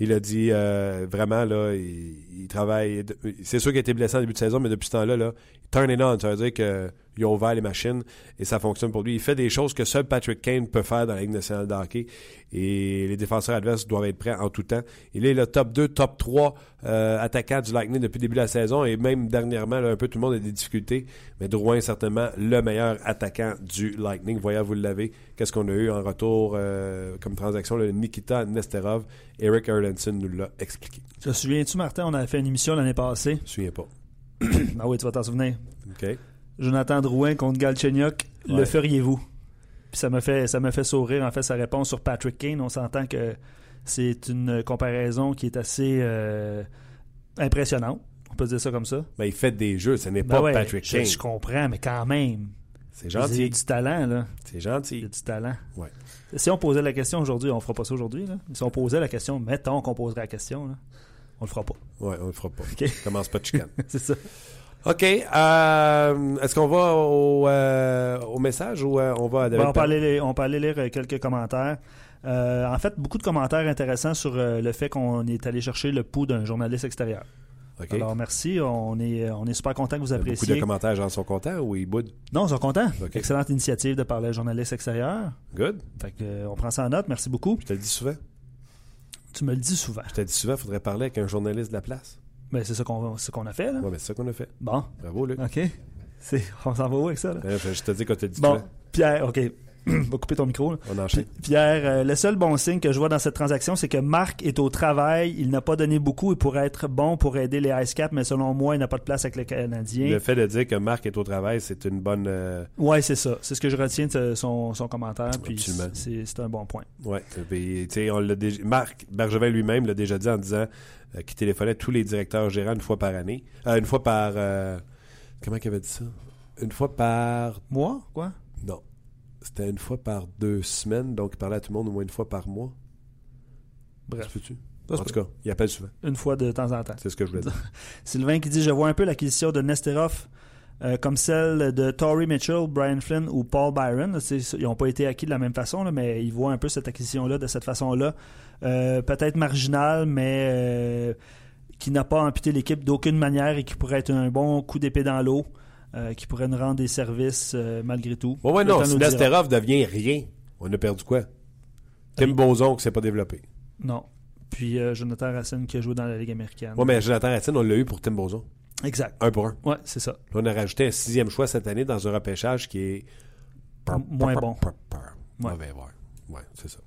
Il a dit euh, vraiment là, il, il travaille. C'est sûr qu'il a été blessé en début de saison, mais depuis ce temps-là, là, turn it on. Ça veut dire qu'il a ouvert les machines et ça fonctionne pour lui. Il fait des choses que seul Patrick Kane peut faire dans la Ligue nationale de hockey et les défenseurs adverses doivent être prêts en tout temps. Il est le top 2, top 3 euh, attaquant du Lightning depuis le début de la saison et même dernièrement, là, un peu tout le monde a des difficultés, mais Drouin est certainement le meilleur attaquant du Lightning. Voyez, vous l'avez. Qu'est-ce qu'on a eu en retour euh, comme transaction? Le Nikita Nesterov. Eric Erlandson nous l'a expliqué. Te souviens-tu, Martin, on avait fait une émission l'année passée? Je me souviens pas. ah oui, tu vas t'en souvenir. OK. Jonathan Drouin contre Galchenyuk. Le feriez-vous? Puis ça me fait ça me fait sourire, en fait, sa réponse sur Patrick Kane. On s'entend que c'est une comparaison qui est assez euh, impressionnante. On peut dire ça comme ça. Ben, il fait des jeux, ce n'est Ben pas ouais, Patrick je, Kane. je comprends, mais quand même. C'est Il y a gentil. du talent, là. C'est Il y gentil. a du talent. Ouais. Si on posait la question aujourd'hui, on fera pas ça aujourd'hui. là. Si on posait la question, mettons qu'on poserait la question, là, on le fera pas. Ouais, on le fera pas. OK. Commence pas de chicane. c'est ça. OK. euh, Est-ce qu'on va au, euh, au message ou euh, on va à Bon, on, peut Perron? aller, on peut aller lire quelques commentaires. En fait, beaucoup de commentaires intéressants sur le fait qu'on est allé chercher le pouls d'un journaliste extérieur. Alors, merci. On est, on est super content que vous Beaucoup de appréciez. commentaires, gens sont contents ou ils boudent? Non, ils sont contents. Excellente initiative de parler à un journaliste extérieur. Good. Fait que, euh, on prend ça en note. Merci beaucoup. Je te le dis souvent. Tu me le dis souvent. Je te le dis souvent, il faudrait parler avec un journaliste de la place. Ben, c'est ça qu'on ce qu'on a fait. Là. Ouais, mais c'est ça qu'on a fait. Bon, Bravo, Luc. OK. On s'en va où avec ça? Là? Euh, Je te dis qu'on te le dit Bon, souvent. Pierre, OK. va couper ton micro. là. On enchaîne. Pierre, euh, le seul bon signe que je vois dans cette transaction, c'est que Marc est au travail. Il n'a pas donné beaucoup. Il pourrait être bon pour aider les Ice Cap, mais selon moi, il n'a pas de place avec les Canadiens. Le fait de dire que Marc est au travail, c'est une bonne. euh, Ouais, c'est ça. C'est ce que je retiens de son, son commentaire. Puis Absolument. c'est, c'est un bon point. Ouais. Puis, on déjà- Marc Bergevin lui-même l'a déjà dit en disant euh, qu'il téléphonait tous les directeurs gérants une fois par année. Euh, une fois par. comment il avait dit ça? Une fois par. Moi, quoi? Non. C'était une fois par deux semaines, donc il parlait à tout le monde au moins une fois par mois. Bref. Se En tout cas, il appelle souvent. Une fois de temps en temps. C'est ce que je voulais dire. Sylvain qui dit Je vois un peu l'acquisition de Nesterov euh, comme celle de Tory Mitchell, Brian Flynn ou Paul Byron. Ils n'ont pas été acquis de la même façon, là, mais ils voient un peu cette acquisition-là de cette façon-là. Euh, Peut-être marginale, mais euh, qui n'a pas amputé l'équipe d'aucune manière et qui pourrait être un bon coup d'épée dans l'eau, euh, qui pourrait nous rendre des services euh, malgré tout. Ouais, ouais, non, si. Nesterov devient rien, on a perdu quoi? Tim Oui. Boson qui s'est pas développé. Non. Puis euh, Jonathan Racine qui a joué dans la Ligue américaine. Ouais, mais Jonathan Racine, on l'a eu pour Tim Boson. Exact. Un pour un. Ouais, c'est ça. Là, on a rajouté un sixième choix cette année dans un repêchage qui est. Moins bon. Mauvais voir. Ouais, c'est ça.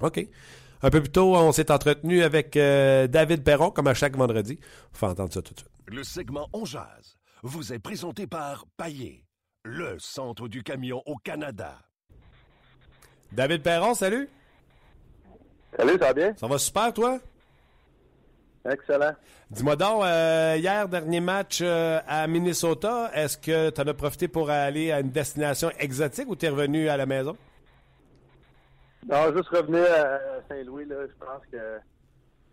OK. Un peu plus tôt, on s'est entretenu avec euh, David Perron, comme à chaque vendredi. On va entendre ça tout de suite. Le segment On Jazz vous est présenté par Paillé, le centre du camion au Canada. David Perron, salut. Salut, ça va bien? Ça va super, toi? Excellent. Dis-moi donc, euh, hier, dernier match euh, à Minnesota, est-ce que tu en as profité pour aller à une destination exotique ou tu es revenu à la maison? Non, juste revenu à Saint-Louis, là. Je pense que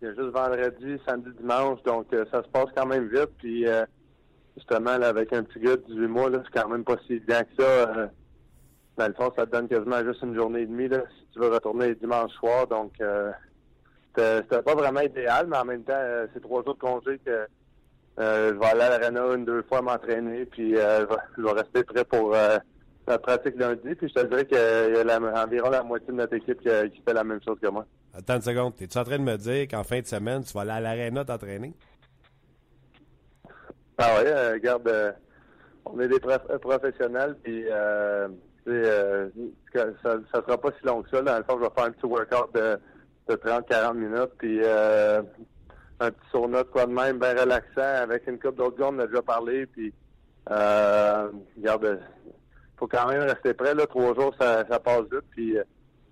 c'est juste vendredi, samedi, dimanche, donc euh, ça se passe quand même vite. Puis euh, justement, là, avec un petit gars de 18 mois, c'est quand même pas si bien que ça. Euh, dans le fond, ça te donne quasiment juste une journée et demie là, si tu veux retourner dimanche soir. Donc euh, c'était pas vraiment idéal, mais en même temps, euh, c'est trois jours de congé que euh, je vais aller à l'arena une, deux fois m'entraîner, puis je, vais, rester prêt pour la pratique lundi. Puis je te dirais qu'il y a environ la moitié de notre équipe qui, qui fait la même chose que moi. Attends une seconde. Es-tu en train de me dire qu'en fin de semaine, tu vas aller à l'aréna t'entraîner? Ah oui, euh, regarde, euh, on est des prof- euh, professionnels, puis euh, ça ne sera pas si long que ça. Dans le fond, je vais faire un petit workout de, de 30-40 minutes, puis un petit sauna de quoi de même, bien relaxant, avec une coupe d'autres gars, on a déjà parlé, puis regarde, faut quand même rester prêt, là, trois jours, ça, ça passe vite, puis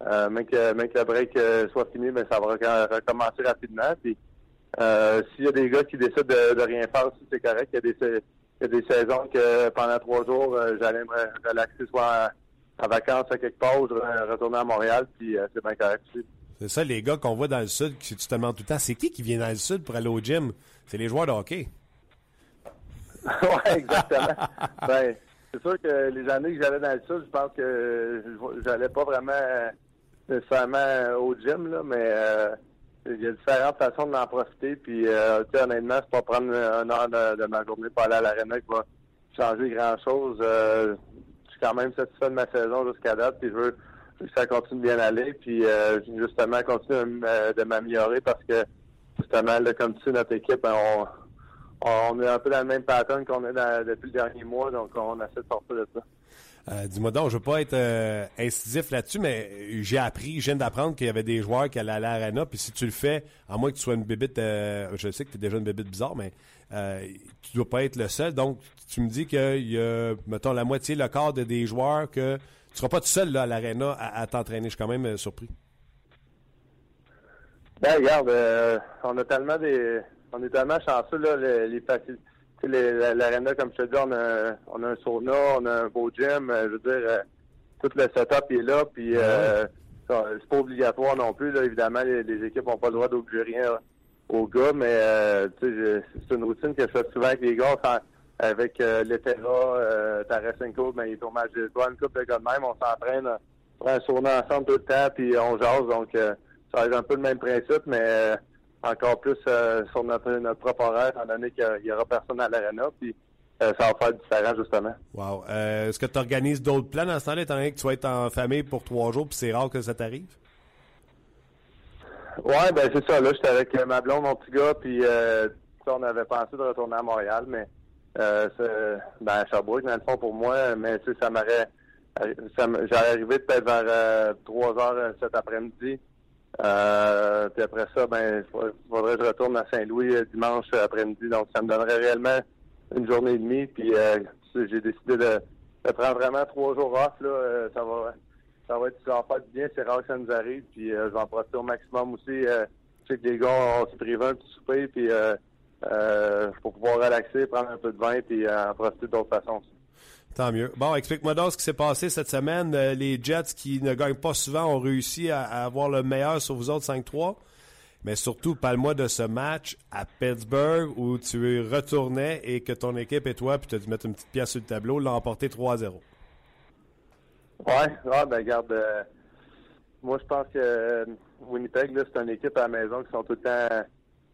même, que, même que le break soit fini, ben, ça va recommencer rapidement, puis euh, S'il y a des gars qui décident de, de rien faire aussi, c'est correct. Il y, a des, il y a des saisons que pendant trois jours, euh, j'allais me re- relaxer soit en, en vacances à quelque part ou je à Montréal, puis euh, c'est bien correct aussi. C'est ça, les gars qu'on voit dans le sud, que tu te demandes tout le temps, c'est qui qui vient dans le sud pour aller au gym? C'est les joueurs de hockey. ouais, exactement. ben, c'est sûr que les années que j'allais dans le sud, je pense que je- j'allais pas vraiment nécessairement au gym, là, mais euh, il y a différentes façons d'en profiter. Puis, euh, honnêtement, c'est pas prendre un heure de, ma journée pour aller à l'aréna qui va changer grand-chose. Euh, je suis quand même satisfait de ma saison jusqu'à date, puis je veux que ça continue de bien aller, puis euh, justement m- euh, de m'améliorer parce que justement, là, comme tu sais, notre équipe, ben, on, on est un peu dans le même pattern qu'on est dans- depuis le dernier mois, donc on essaie de sortir de ça. Euh, Dis-moi donc, je veux pas être euh, incisif là-dessus, mais j'ai appris, je viens d'apprendre qu'il y avait des joueurs qui allaient à l'aréna, puis si tu le fais, à moins que tu sois une bébite, euh, je sais que tu es déjà une bébite bizarre, mais euh, tu dois pas être le seul. Donc, tu me dis qu'il y a, mettons, la moitié, le quart de des joueurs que tu seras pas tout seul là, à l'aréna à, t'entraîner. Je suis quand même surpris. Ben regarde, on a tellement des. On est tellement chanceux, là, les, les facilités. Tu sais, les- la- L'aréna, comme je te dis, on a, on a un sauna, on a un beau gym, euh, je veux dire, euh, tout le setup est là, puis euh, c'est pas obligatoire non plus, là, évidemment, les, les équipes n'ont pas le droit d'obliger rien aux gars, mais euh, c'est une routine que je fais souvent avec les gars, avec euh, l'Etera, euh, Tarasenko, ben, il est au match de une couple de gars de même, on s'entraîne, on prend un sauna ensemble tout le temps, puis on jase, donc euh, ça va être un peu le même principe, mais euh, encore plus euh, sur notre, notre propre horaire, étant donné qu'il y aura personne à l'aréna, puis euh, ça va faire différent, justement. Wow. Euh, Est-ce que tu organises d'autres plans dans ce temps-là, étant donné que tu vas être en famille pour trois jours, puis c'est rare que ça t'arrive? Ouais, ben c'est ça. Là, j'étais avec ma blonde, mon petit gars, puis euh, on avait pensé de retourner à Montréal, mais euh, ben, à Sherbrooke, dans le fond, pour moi, mais tu sais, ça m'aurait... J'allais arriver peut-être vers euh, 3 heures cet après-midi. Euh, puis après ça, ben, faudrait que je retourne à Saint-Louis euh, dimanche après-midi. Donc, ça me donnerait réellement une journée et demie. Puis, euh, j'ai décidé de, de prendre vraiment trois jours off. Là, Euh, ça va ça va être ça va faire bien, c'est rare que ça nous arrive, puis euh, je vais en profiter au maximum aussi. Euh, je sais que les gars, on s'est privé un petit souper, puis euh, euh, pour pouvoir relaxer, prendre un peu de vin, puis euh, en profiter d'autres façons aussi. Tant mieux. Bon, explique-moi donc ce qui s'est passé cette semaine. Euh, les Jets qui ne gagnent pas souvent ont réussi à, avoir le meilleur sur vous autres 5-3. Mais surtout, parle-moi de ce match à Pittsburgh où tu retournais et que ton équipe et toi, puis tu as dû mettre une petite pièce sur le tableau, l'ont emporté 3-0. Ouais, ouais ben regarde, euh, moi je pense que euh, Winnipeg, là, c'est une équipe à la maison qui sont tout le temps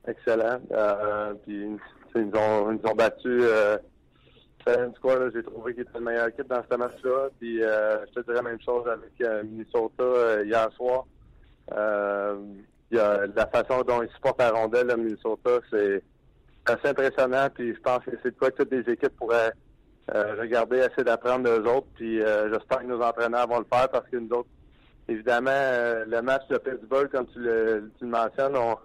excellents. Puis ils nous ont, ils nous ont battus. J'ai trouvé qu'ils étaient la meilleure équipe dans ce match-là. Puis euh, je te dirais la même chose avec euh, Minnesota euh, hier soir. La façon dont ils supportent la rondelle, Minnesota, c'est assez impressionnant. Puis je pense que c'est de quoi que toutes les équipes pourraient regarder, essayer d'apprendre d'eux autres. Puis j'espère que nos entraîneurs vont le faire parce que nous autres, évidemment, le match de Pittsburgh, comme tu le, le mentionnes, on,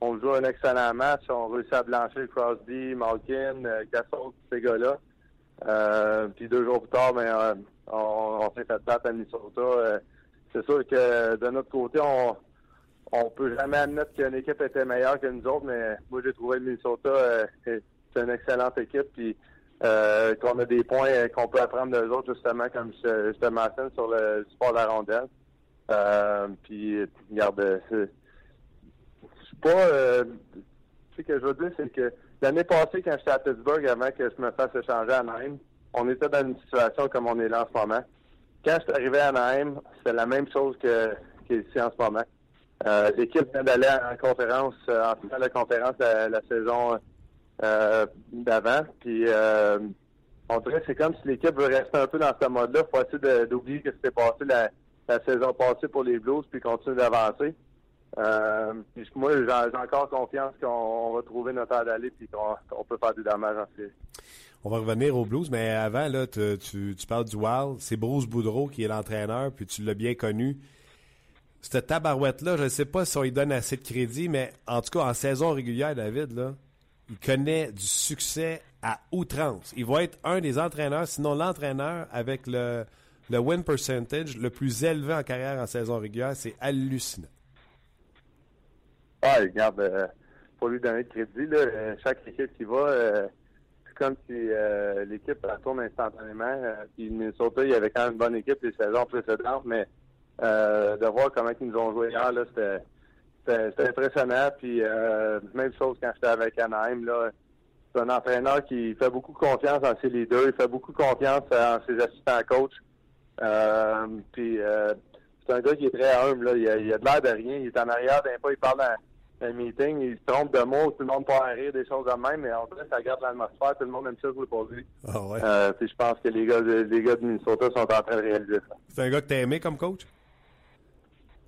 on joue un excellent match. On réussit à blanchir Crosby, Malkin, Gasol, ces gars-là. Euh, puis deux jours plus tard, ben, euh, on, on s'est fait battre à Minnesota. Euh, c'est sûr que de notre côté, on on peut jamais admettre qu'une équipe était meilleure que nous autres, mais moi j'ai trouvé Minnesota c'est une excellente équipe puis euh, qu'on a des points qu'on peut apprendre d'eux autres justement comme je, je te mentionne sur le sport de la rondelle. Puis regarde, je pas ce que je veux dire, c'est que l'année passée, quand j'étais à Pittsburgh, avant que je me fasse échanger à Anaheim, on était dans une situation comme on est là en ce moment. Quand je suis arrivé à Anaheim, c'était la même chose que qu'ici en ce moment. Euh, L'équipe vient d'aller en conférence, euh, en finale de conférence la, la saison euh, d'avant. Puis euh, on dirait que c'est comme si l'équipe veut rester un peu dans ce mode-là. faut essayer d'oublier que c'était passé la, la, saison passée pour les Blues puis continuer d'avancer. Euh, moi, j'ai encore confiance qu'on va trouver notre heure d'aller puis qu'on peut faire du dommage en. On va revenir aux Blues, mais avant, là, tu, parles du Wild. C'est Bruce Boudreau qui est l'entraîneur, puis tu l'as bien connu cette tabarouette-là, je ne sais pas si on lui donne assez de crédit, mais en tout cas, en saison régulière, David, là, il connaît du succès à outrance. Il va être un des entraîneurs, sinon l'entraîneur avec le win percentage le plus élevé en carrière en saison régulière. C'est hallucinant. Ah, regarde, euh, pour lui donner de crédit, là, euh, chaque équipe qui va, euh, c'est comme si euh, l'équipe tourne instantanément. Euh, puis Minnesota, il y avait quand même une bonne équipe les saisons précédentes, mais de voir comment ils nous ont joué hier, là, c'était, impressionnant. Puis même chose quand j'étais avec Anaheim, là. C'est un entraîneur qui fait beaucoup confiance en ses leaders, il fait beaucoup confiance en ses assistants coachs. Puis c'est un gars qui est très humble. Il a, a de l'air de rien. Il est en arrière, d'un pas, il parle un meeting, il se trompe de mots, tout le monde part à rire, des choses de même, mais en vrai, ça garde l'atmosphère, tout le monde aime ça jouer pour lui. Ah ouais. Euh, puis je pense que les gars, de, les gars de Minnesota sont en train de réaliser ça. C'est un gars que t'as aimé comme coach?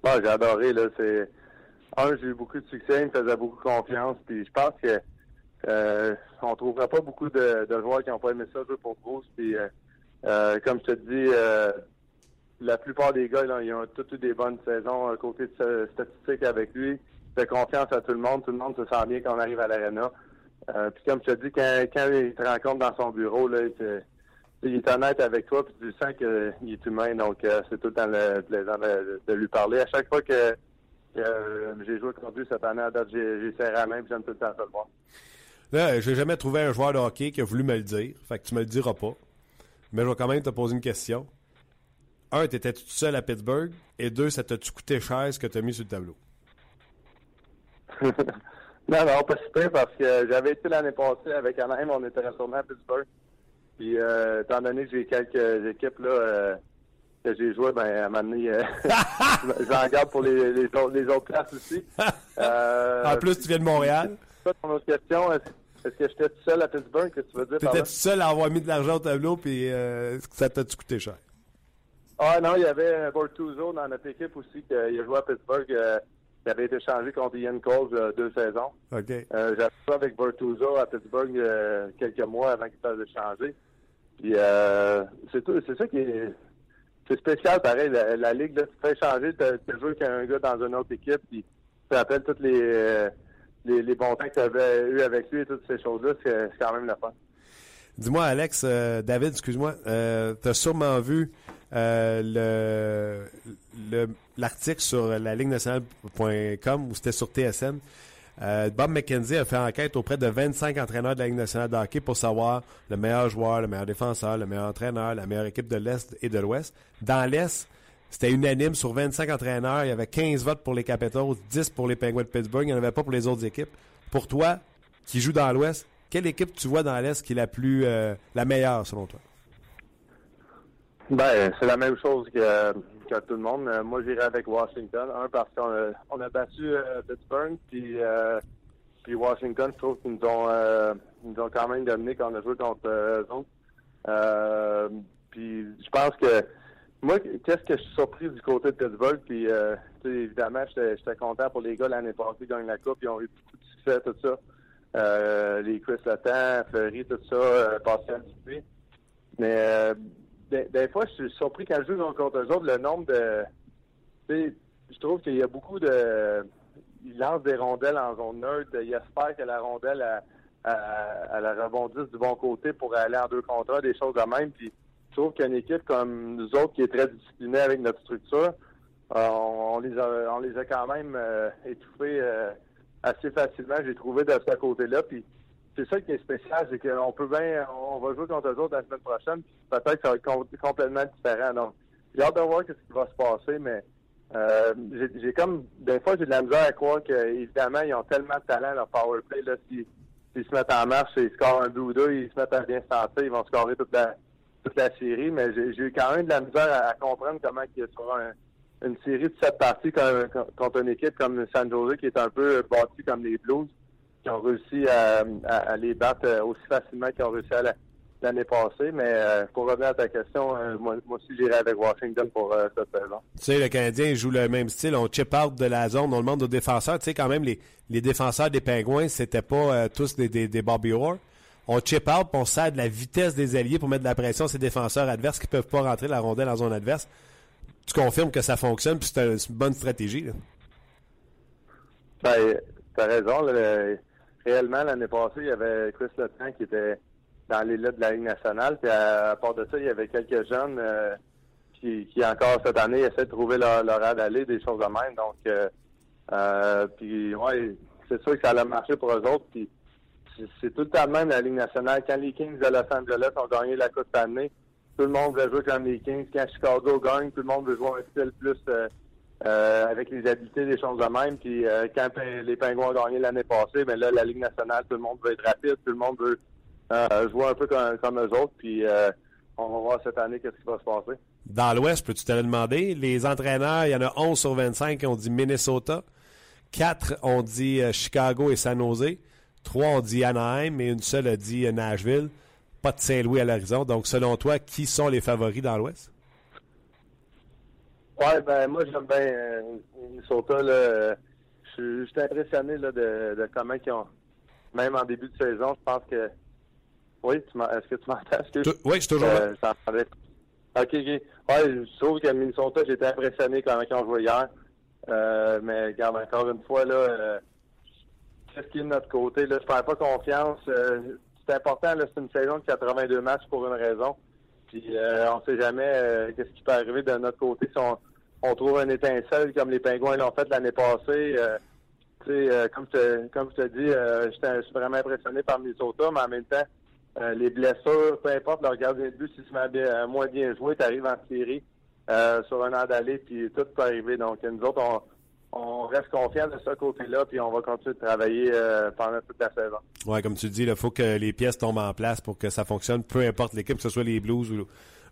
Bon, j'ai adoré, là. C'est. Un, j'ai eu beaucoup de succès, il me faisait beaucoup confiance. Puis je pense que euh, on trouvera pas beaucoup de, de joueurs qui n'ont pas aimé ça jouer pour Bruce. Puis euh, euh, comme je te dis, euh, la plupart des gars, là, ils ont toutes eu des bonnes saisons côté de statistique avec lui. Il fait confiance à tout le monde. Tout le monde se sent bien quand on arrive à l'arena. Euh, puis comme je te dis, quand, il te rencontre dans son bureau, il, est honnête avec toi, puis tu sens qu'il est humain, donc euh, c'est tout le temps le, plaisant de, de, lui parler. À chaque fois que euh, j'ai joué contre lui cette année, à date, j'ai serré la main, puis j'aime tout le temps ça le voir. Là, j'ai jamais trouvé un joueur de hockey qui a voulu me le dire, fait que tu me le diras pas. Mais je vais quand même te poser une question. Un, t'étais tout seul à Pittsburgh, et deux, ça t'a-tu coûté cher ce que t'as mis sur le tableau? non, non, pas super, parce que j'avais été l'année passée avec Anaheim, on était retourné à Pittsburgh. Puis, euh, étant donné que j'ai quelques équipes là, euh, que j'ai joué, ben, à un moment donné, euh, j'en garde pour les, les, autres, les autres places aussi. En plus, tu viens de Montréal. Ça, ton autre question, est-ce que j'étais tout seul à Pittsburgh? Que tu veux dire? T'étais tout seul à avoir mis de l'argent au tableau, puis ça t'a-tu coûté cher? Ah non, il y avait Bortuzzo dans notre équipe aussi, qui a joué à Pittsburgh. Avait été changé contre Ian Cole euh, deux saisons. OK. Euh, J'avais joué avec Bortuzzo à Pittsburgh euh, quelques mois avant qu'il fasse changer. Puis euh, c'est tout, c'est ça qui est c'est spécial pareil la, la ligue là, tu fais changer tu joues qu'un gars dans une autre équipe puis tu te rappelles tous les, euh, les, les bons temps que tu avais eu avec lui et toutes ces choses-là, c'est quand même la fin. Dis-moi, Alex, David, excuse-moi, tu as sûrement vu euh, le l'article sur la ligue nationale.com où c'était sur TSN. Euh, Bob McKenzie a fait enquête auprès de 25 entraîneurs de la Ligue nationale de pour savoir le meilleur joueur, le meilleur défenseur, le meilleur entraîneur, la meilleure équipe de l'Est et de l'Ouest. Dans l'Est, c'était unanime sur 25 entraîneurs. Il y avait 15 votes pour les Capitals, 10 pour les Penguins de Pittsburgh. Il n'y en avait pas pour les autres équipes. Pour toi, qui joue dans l'Ouest, quelle équipe tu vois dans l'Est qui est la plus euh, la meilleure selon toi? Ben, c'est la même chose que, que tout le monde. Euh, moi, j'irai avec Washington. Un, parce qu'on a, on a battu euh, Pittsburgh, puis, euh, puis Washington, je trouve qu'ils nous ont, euh, nous ont quand même dominé quand on a joué contre eux puis je pense que moi, qu'est-ce que je suis surpris du côté de Pittsburgh, puis évidemment, j'étais content pour les gars l'année passée, ils gagnent la coupe, ils ont eu beaucoup de succès, tout ça. les Chris Letang, Fleury, tout ça, Pascal Dupé. Mais des, des, fois, je suis surpris quand je joue contre eux autres, le nombre de. Je trouve qu'il y a beaucoup de. Ils lancent des rondelles en zone neutre. Ils espèrent que la rondelle elle, rebondisse du bon côté pour aller en deux contre un, des choses de même. Puis je trouve qu'une équipe comme nous autres, qui est très disciplinée avec notre structure, on, les a, on les a quand même étouffés assez facilement, j'ai trouvé de ce côté-là. Puis c'est ça qui est spécial, c'est qu'on peut bien, on va jouer contre eux autres la semaine prochaine, peut-être que ça va être complètement différent. Donc, j'ai hâte de voir ce qui va se passer, mais euh, j'ai comme des fois j'ai de la misère à croire qu'évidemment, ils ont tellement de talent leur power play là s'ils se mettent en marche ils scorent un but ou deux, ils se mettent à bien se sentir, ils vont scorer toute la toute la série, mais j'ai quand même de la misère à, comprendre comment il y a une série de sept parties contre une équipe comme San Jose qui est un peu bâtie comme les Blues, qui ont réussi à, les battre euh, aussi facilement qu'ils ont réussi à l'année passée. Mais euh, pour revenir à ta question, euh, moi, aussi j'irai avec Washington pour cette saison. Tu sais, le Canadien joue le même style. On chip out de la zone, on demande aux défenseurs. Tu sais, quand même, les, les défenseurs des Pingouins, c'était pas tous des, des, des Bobby Orr. On chip out, on sert de la vitesse des alliés pour mettre de la pression sur ces défenseurs adverses qui peuvent pas rentrer la rondelle en zone adverse tu confirmes que ça fonctionne, puis c'est une bonne stratégie. Là. Ben, t'as raison. Réellement, l'année passée, il y avait Chris Letran qui était dans l'élite de la Ligue nationale. Puis à, part de ça, il y avait quelques jeunes euh, qui, qui, encore cette année, essaient de trouver leur, leur d'aller, des choses de même. Donc, euh, euh, puis, ouais, c'est sûr que ça allait marcher pour eux autres. Puis, c'est tout le temps même la Ligue nationale. Quand les Kings de Los Angeles ont gagné la Coupe cette année, tout le monde veut jouer comme les Kings. Quand Chicago gagne, tout le monde veut jouer un style plus euh, euh, avec les habiletés des choses de même. Puis euh, quand les Pingouins ont gagné l'année passée, ben là, la Ligue nationale, tout le monde veut être rapide, tout le monde veut jouer un peu comme, comme eux autres. Puis on va voir cette année qu'est-ce qui va se passer. Dans l'Ouest, peux-tu te le demander? Les entraîneurs, il y en a 11 sur 25 qui ont dit Minnesota. 4 ont dit Chicago et San Jose. 3 ont dit Anaheim et une seule a dit Nashville pas de Saint-Louis à l'horizon. Donc, selon toi, qui sont les favoris dans l'Ouest? Oui, ben moi j'aime bien euh, Minnesota. Je suis impressionné là, de, de, comment ils ont. Même en début de saison, je pense que. Oui, est-ce que tu m'entends? Oui, je toujours là. Euh, OK, OK. Ouais, je trouve que Minnesota, j'étais impressionné quand ils ont joué hier. Euh, mais regarde, encore une fois, là, qu'est-ce qui est de notre côté? Là, je ne perds pas confiance c'est important. C'est une saison de 82 matchs pour une raison. Puis euh, on ne sait jamais euh, qu'est-ce qui peut arriver de notre côté si on, trouve un étincelle comme les Pingouins l'ont fait l'année passée. Euh, comme je comme te dis, je suis vraiment impressionné par Minnesota, mais en même temps, les blessures, peu importe leur gardien de but, si tu m'as moins bien joué, tu arrives en série sur un an d'aller, puis tout peut arriver. Donc nous autres, on on reste confiant de ce côté-là, puis on va continuer de travailler euh, pendant toute la saison. Oui, comme tu dis, il faut que les pièces tombent en place pour que ça fonctionne, peu importe l'équipe, que ce soit les Blues ou,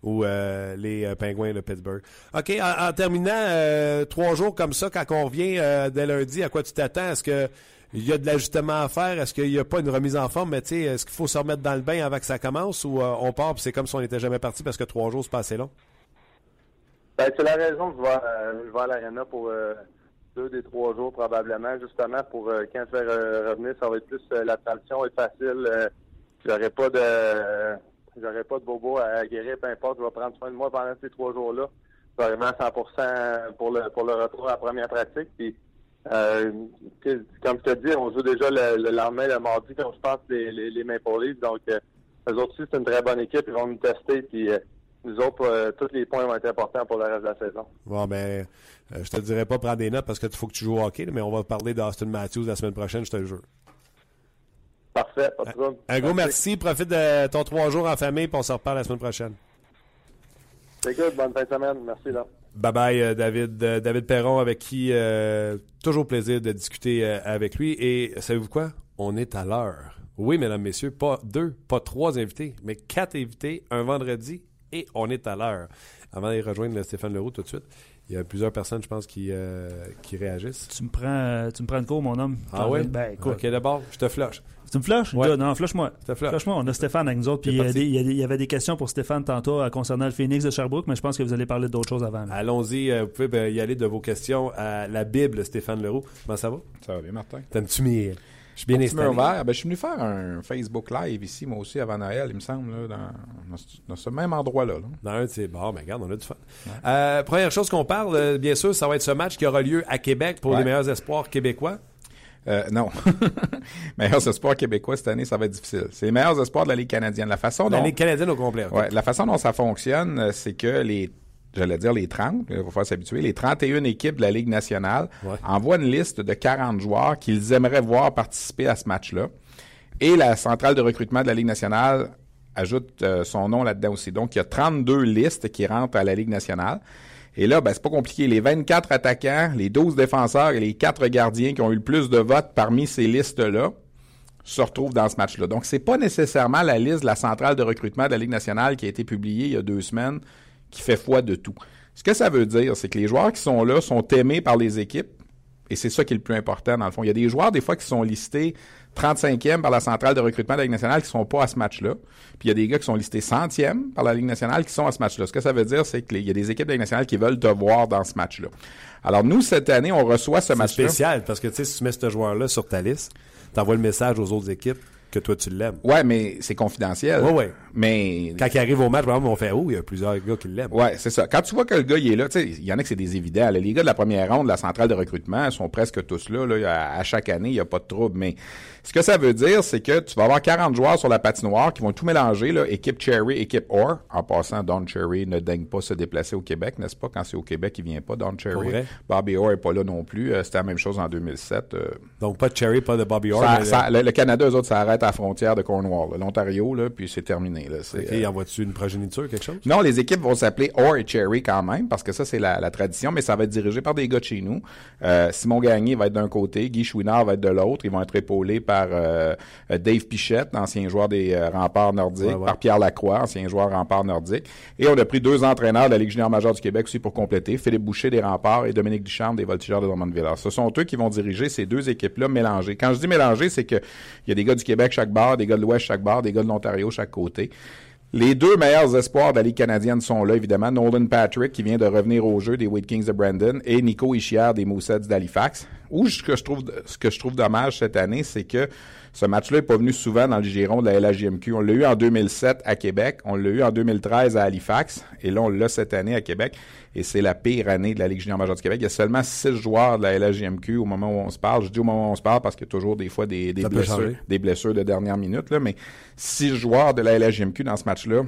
euh, les euh, Penguins de Pittsburgh. OK, en, terminant, trois jours comme ça, quand on revient dès lundi, à quoi tu t'attends? Est-ce que il y a de l'ajustement à faire? Est-ce qu'il n'y a pas une remise en forme? Mais tu sais, est-ce qu'il faut se remettre dans le bain avant que ça commence ou on part c'est comme si on n'était jamais parti parce que trois jours, c'est pas assez long? Ben, c'est la raison je vais, à l'Arena pour deux des trois jours probablement, justement pour euh, quand je vais revenir, ça va être plus euh, la transition est facile. Euh, j'aurai pas de j'aurai pas de bobo à guérir, peu importe, je vais prendre soin de moi pendant ces trois jours-là. À 100 pour le pour le retour à la première pratique. Puis comme je te dis, on joue déjà le, lendemain, le mardi, comme je pense les, les, les Maple Leafs. Donc eux autres aussi, c'est une très bonne équipe. Ils vont nous tester. Puis nous autres, euh, tous les points vont être importants pour le reste de la saison. Bon, ben, euh, je te dirais pas prendre des notes parce qu'il faut que tu joues au hockey, mais on va parler d'Austin Matthews la semaine prochaine, je te le jure. Parfait, pas de Un gros merci. Profite de ton trois jours en famille, puis on se reparle la semaine prochaine. C'est good. Bonne fin de semaine. Merci, là. Bye bye, euh, David. David Perron, avec qui toujours plaisir de discuter avec lui. Et savez-vous quoi? On est à l'heure. Oui, mesdames, messieurs, pas deux, pas trois invités, mais quatre invités un vendredi et on est à l'heure. Avant d'aller rejoindre Stéphane Leroux tout de suite, il y a plusieurs personnes, je pense, qui, euh, qui réagissent. Tu me prends euh, tu me prends de cours, mon homme. Ah oui? Ben, écoute. OK, d'abord, je te flush. Tu me flushes? Non, flush-moi. Flush-moi. On a Stéphane avec nous autres. Puis il y, avait des questions pour Stéphane tantôt euh, concernant le Phoenix de Sherbrooke, mais je pense que vous allez parler d'autres choses avant. Allons-y. vous pouvez ben, y aller de vos questions à la Bible, Stéphane Leroux. Comment ça va? Ça va bien, Martin. T'aimes-tu mes... Je suis bien installé. Ben, je suis venu faire un Facebook Live ici, moi aussi, avant Noël, il me semble, là, dans, dans, ce même endroit-là. Là. Dans un c'est bon, mais regarde, on a du fun. Euh, première chose qu'on parle, euh, bien sûr, ça va être ce match qui aura lieu à Québec pour les meilleurs espoirs québécois. Euh, non. meilleurs espoirs québécois cette année, ça va être difficile. C'est les meilleurs espoirs de la Ligue canadienne. La façon la Ligue canadienne au complet. Ouais, la façon dont ça fonctionne, c'est que les j'allais dire les 30, il va falloir s'habituer, les 31 équipes de la Ligue nationale Ouais. envoient une liste de 40 joueurs qu'ils aimeraient voir participer à ce match-là. Et la centrale de recrutement de la Ligue nationale ajoute euh, son nom là-dedans aussi. Donc, il y a 32 listes qui rentrent à la Ligue nationale. Et là, ben, c'est pas compliqué. Les 24 attaquants, les 12 défenseurs et les 4 gardiens qui ont eu le plus de votes parmi ces listes-là se retrouvent dans ce match-là. Donc, c'est pas nécessairement la liste de la centrale de recrutement de la Ligue nationale qui a été publiée il y a deux semaines qui fait foi de tout. Ce que ça veut dire, c'est que les joueurs qui sont là sont aimés par les équipes et c'est ça qui est le plus important dans le fond. Il y a des joueurs des fois qui sont listés 35e par la centrale de recrutement de la Ligue nationale qui sont pas à ce match-là. Puis il y a des gars qui sont listés 100e par la Ligue nationale qui sont à ce match-là. Ce que ça veut dire, c'est qu'il y a des équipes de la Ligue nationale qui veulent te voir dans ce match-là. Alors nous, cette année, on reçoit ce C'est match-là. spécial parce que tu sais, si tu mets ce joueur-là sur ta liste, t'envoies le message aux autres équipes que toi tu l'aimes. Ouais, mais c'est confidentiel. Ouais, ouais. Mais Quand il arrive au match, par exemple, on fait Oh, il y a plusieurs gars qui l'aiment. Ouais, c'est ça. Quand tu vois que le gars, il est là, tu sais, il y en a que c'est des évidents. là. Les gars de la première ronde, de la centrale de recrutement, ils sont presque tous là. là. À, à chaque année, il n'y a pas de trouble. Mais ce que ça veut dire, c'est que tu vas avoir 40 joueurs sur la patinoire qui vont tout mélanger, là, équipe Cherry, équipe Orr. En passant, Don Cherry ne daigne pas se déplacer au Québec, n'est-ce pas? Quand c'est au Québec, il vient pas, Don Cherry. vrai? Bobby Orr est pas là non plus. Euh, C'était la même chose en 2007. euh, Donc, pas de Cherry, pas de Bobby Orr. ça- mais, ça- le, le Canada, eux autres, ça arrête à la frontière de Cornwall. L'Ontario, là, puis c'est terminé. Là. C'est, OK, euh, envoies-tu une progéniture, quelque chose? non, les équipes vont s'appeler Or et Cherry quand même, parce que ça, c'est la, la tradition, mais ça va être dirigé par des gars de chez nous. Euh, Simon Gagné va être d'un côté, Guy Chouinard va être de l'autre. Ils vont être épaulés par euh, euh, Dave Pichette, ancien joueur des euh, remparts nordiques, Ouais, ouais. par Pierre Lacroix, ancien joueur remparts nordiques. Et on a pris deux entraîneurs de la Ligue junior majeure du Québec aussi pour compléter, Philippe Boucher des remparts et Dominique Ducharme des voltigeurs de Drummondville. Ce sont eux qui vont diriger ces deux équipes-là mélangées. Quand je dis mélangées, c'est que il y a des gars du Québec chaque bar, des gars de l'Ouest chaque bar, des gars de l'Ontario chaque côté. Les deux meilleurs espoirs de la Ligue canadienne sont là, évidemment. Nolan Patrick, qui vient de revenir au jeu des Wade Kings de Brandon, et Nico Ishier des Moussets d'Halifax. Où ce que je trouve, ce que je trouve dommage cette année, c'est que ce match-là n'est pas venu souvent dans le giron de la LHJMQ. On l'a eu en 2007 à Québec, on l'a eu en 2013 à Halifax, et là, on l'a cette année à Québec. Et c'est la pire année de la Ligue junior majeure du Québec. Il y a seulement six joueurs de la LHJMQ au moment où on se parle. Je dis au moment où on se parle parce qu'il y a toujours des fois des, des blessures des blessures de dernière minute, là, mais six joueurs de la LHJMQ dans ce match-là,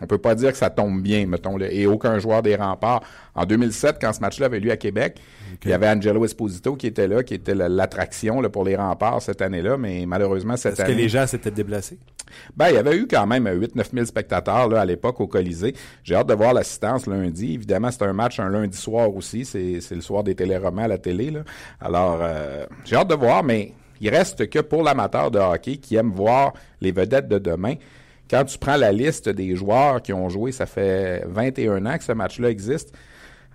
on peut pas dire que ça tombe bien, mettons, là, et aucun joueur des remparts. En 2007, quand ce match-là avait lieu à Québec, il y avait Angelo Esposito qui était là, qui était la- l'attraction là, pour les remparts cette année-là, mais malheureusement, cette Est-ce que année... les gens s'étaient déplacés? Ben, il y avait eu quand même 8-9 000 spectateurs là, à l'époque au Colisée. J'ai hâte de voir l'assistance lundi. Évidemment, c'est un match un lundi soir aussi. C'est c'est le soir des téléromans à la télé. Là. Alors, euh, j'ai hâte de voir, mais il reste que pour l'amateur de hockey qui aime voir les vedettes de demain, quand tu prends la liste des joueurs qui ont joué, ça fait 21 ans que ce match-là existe.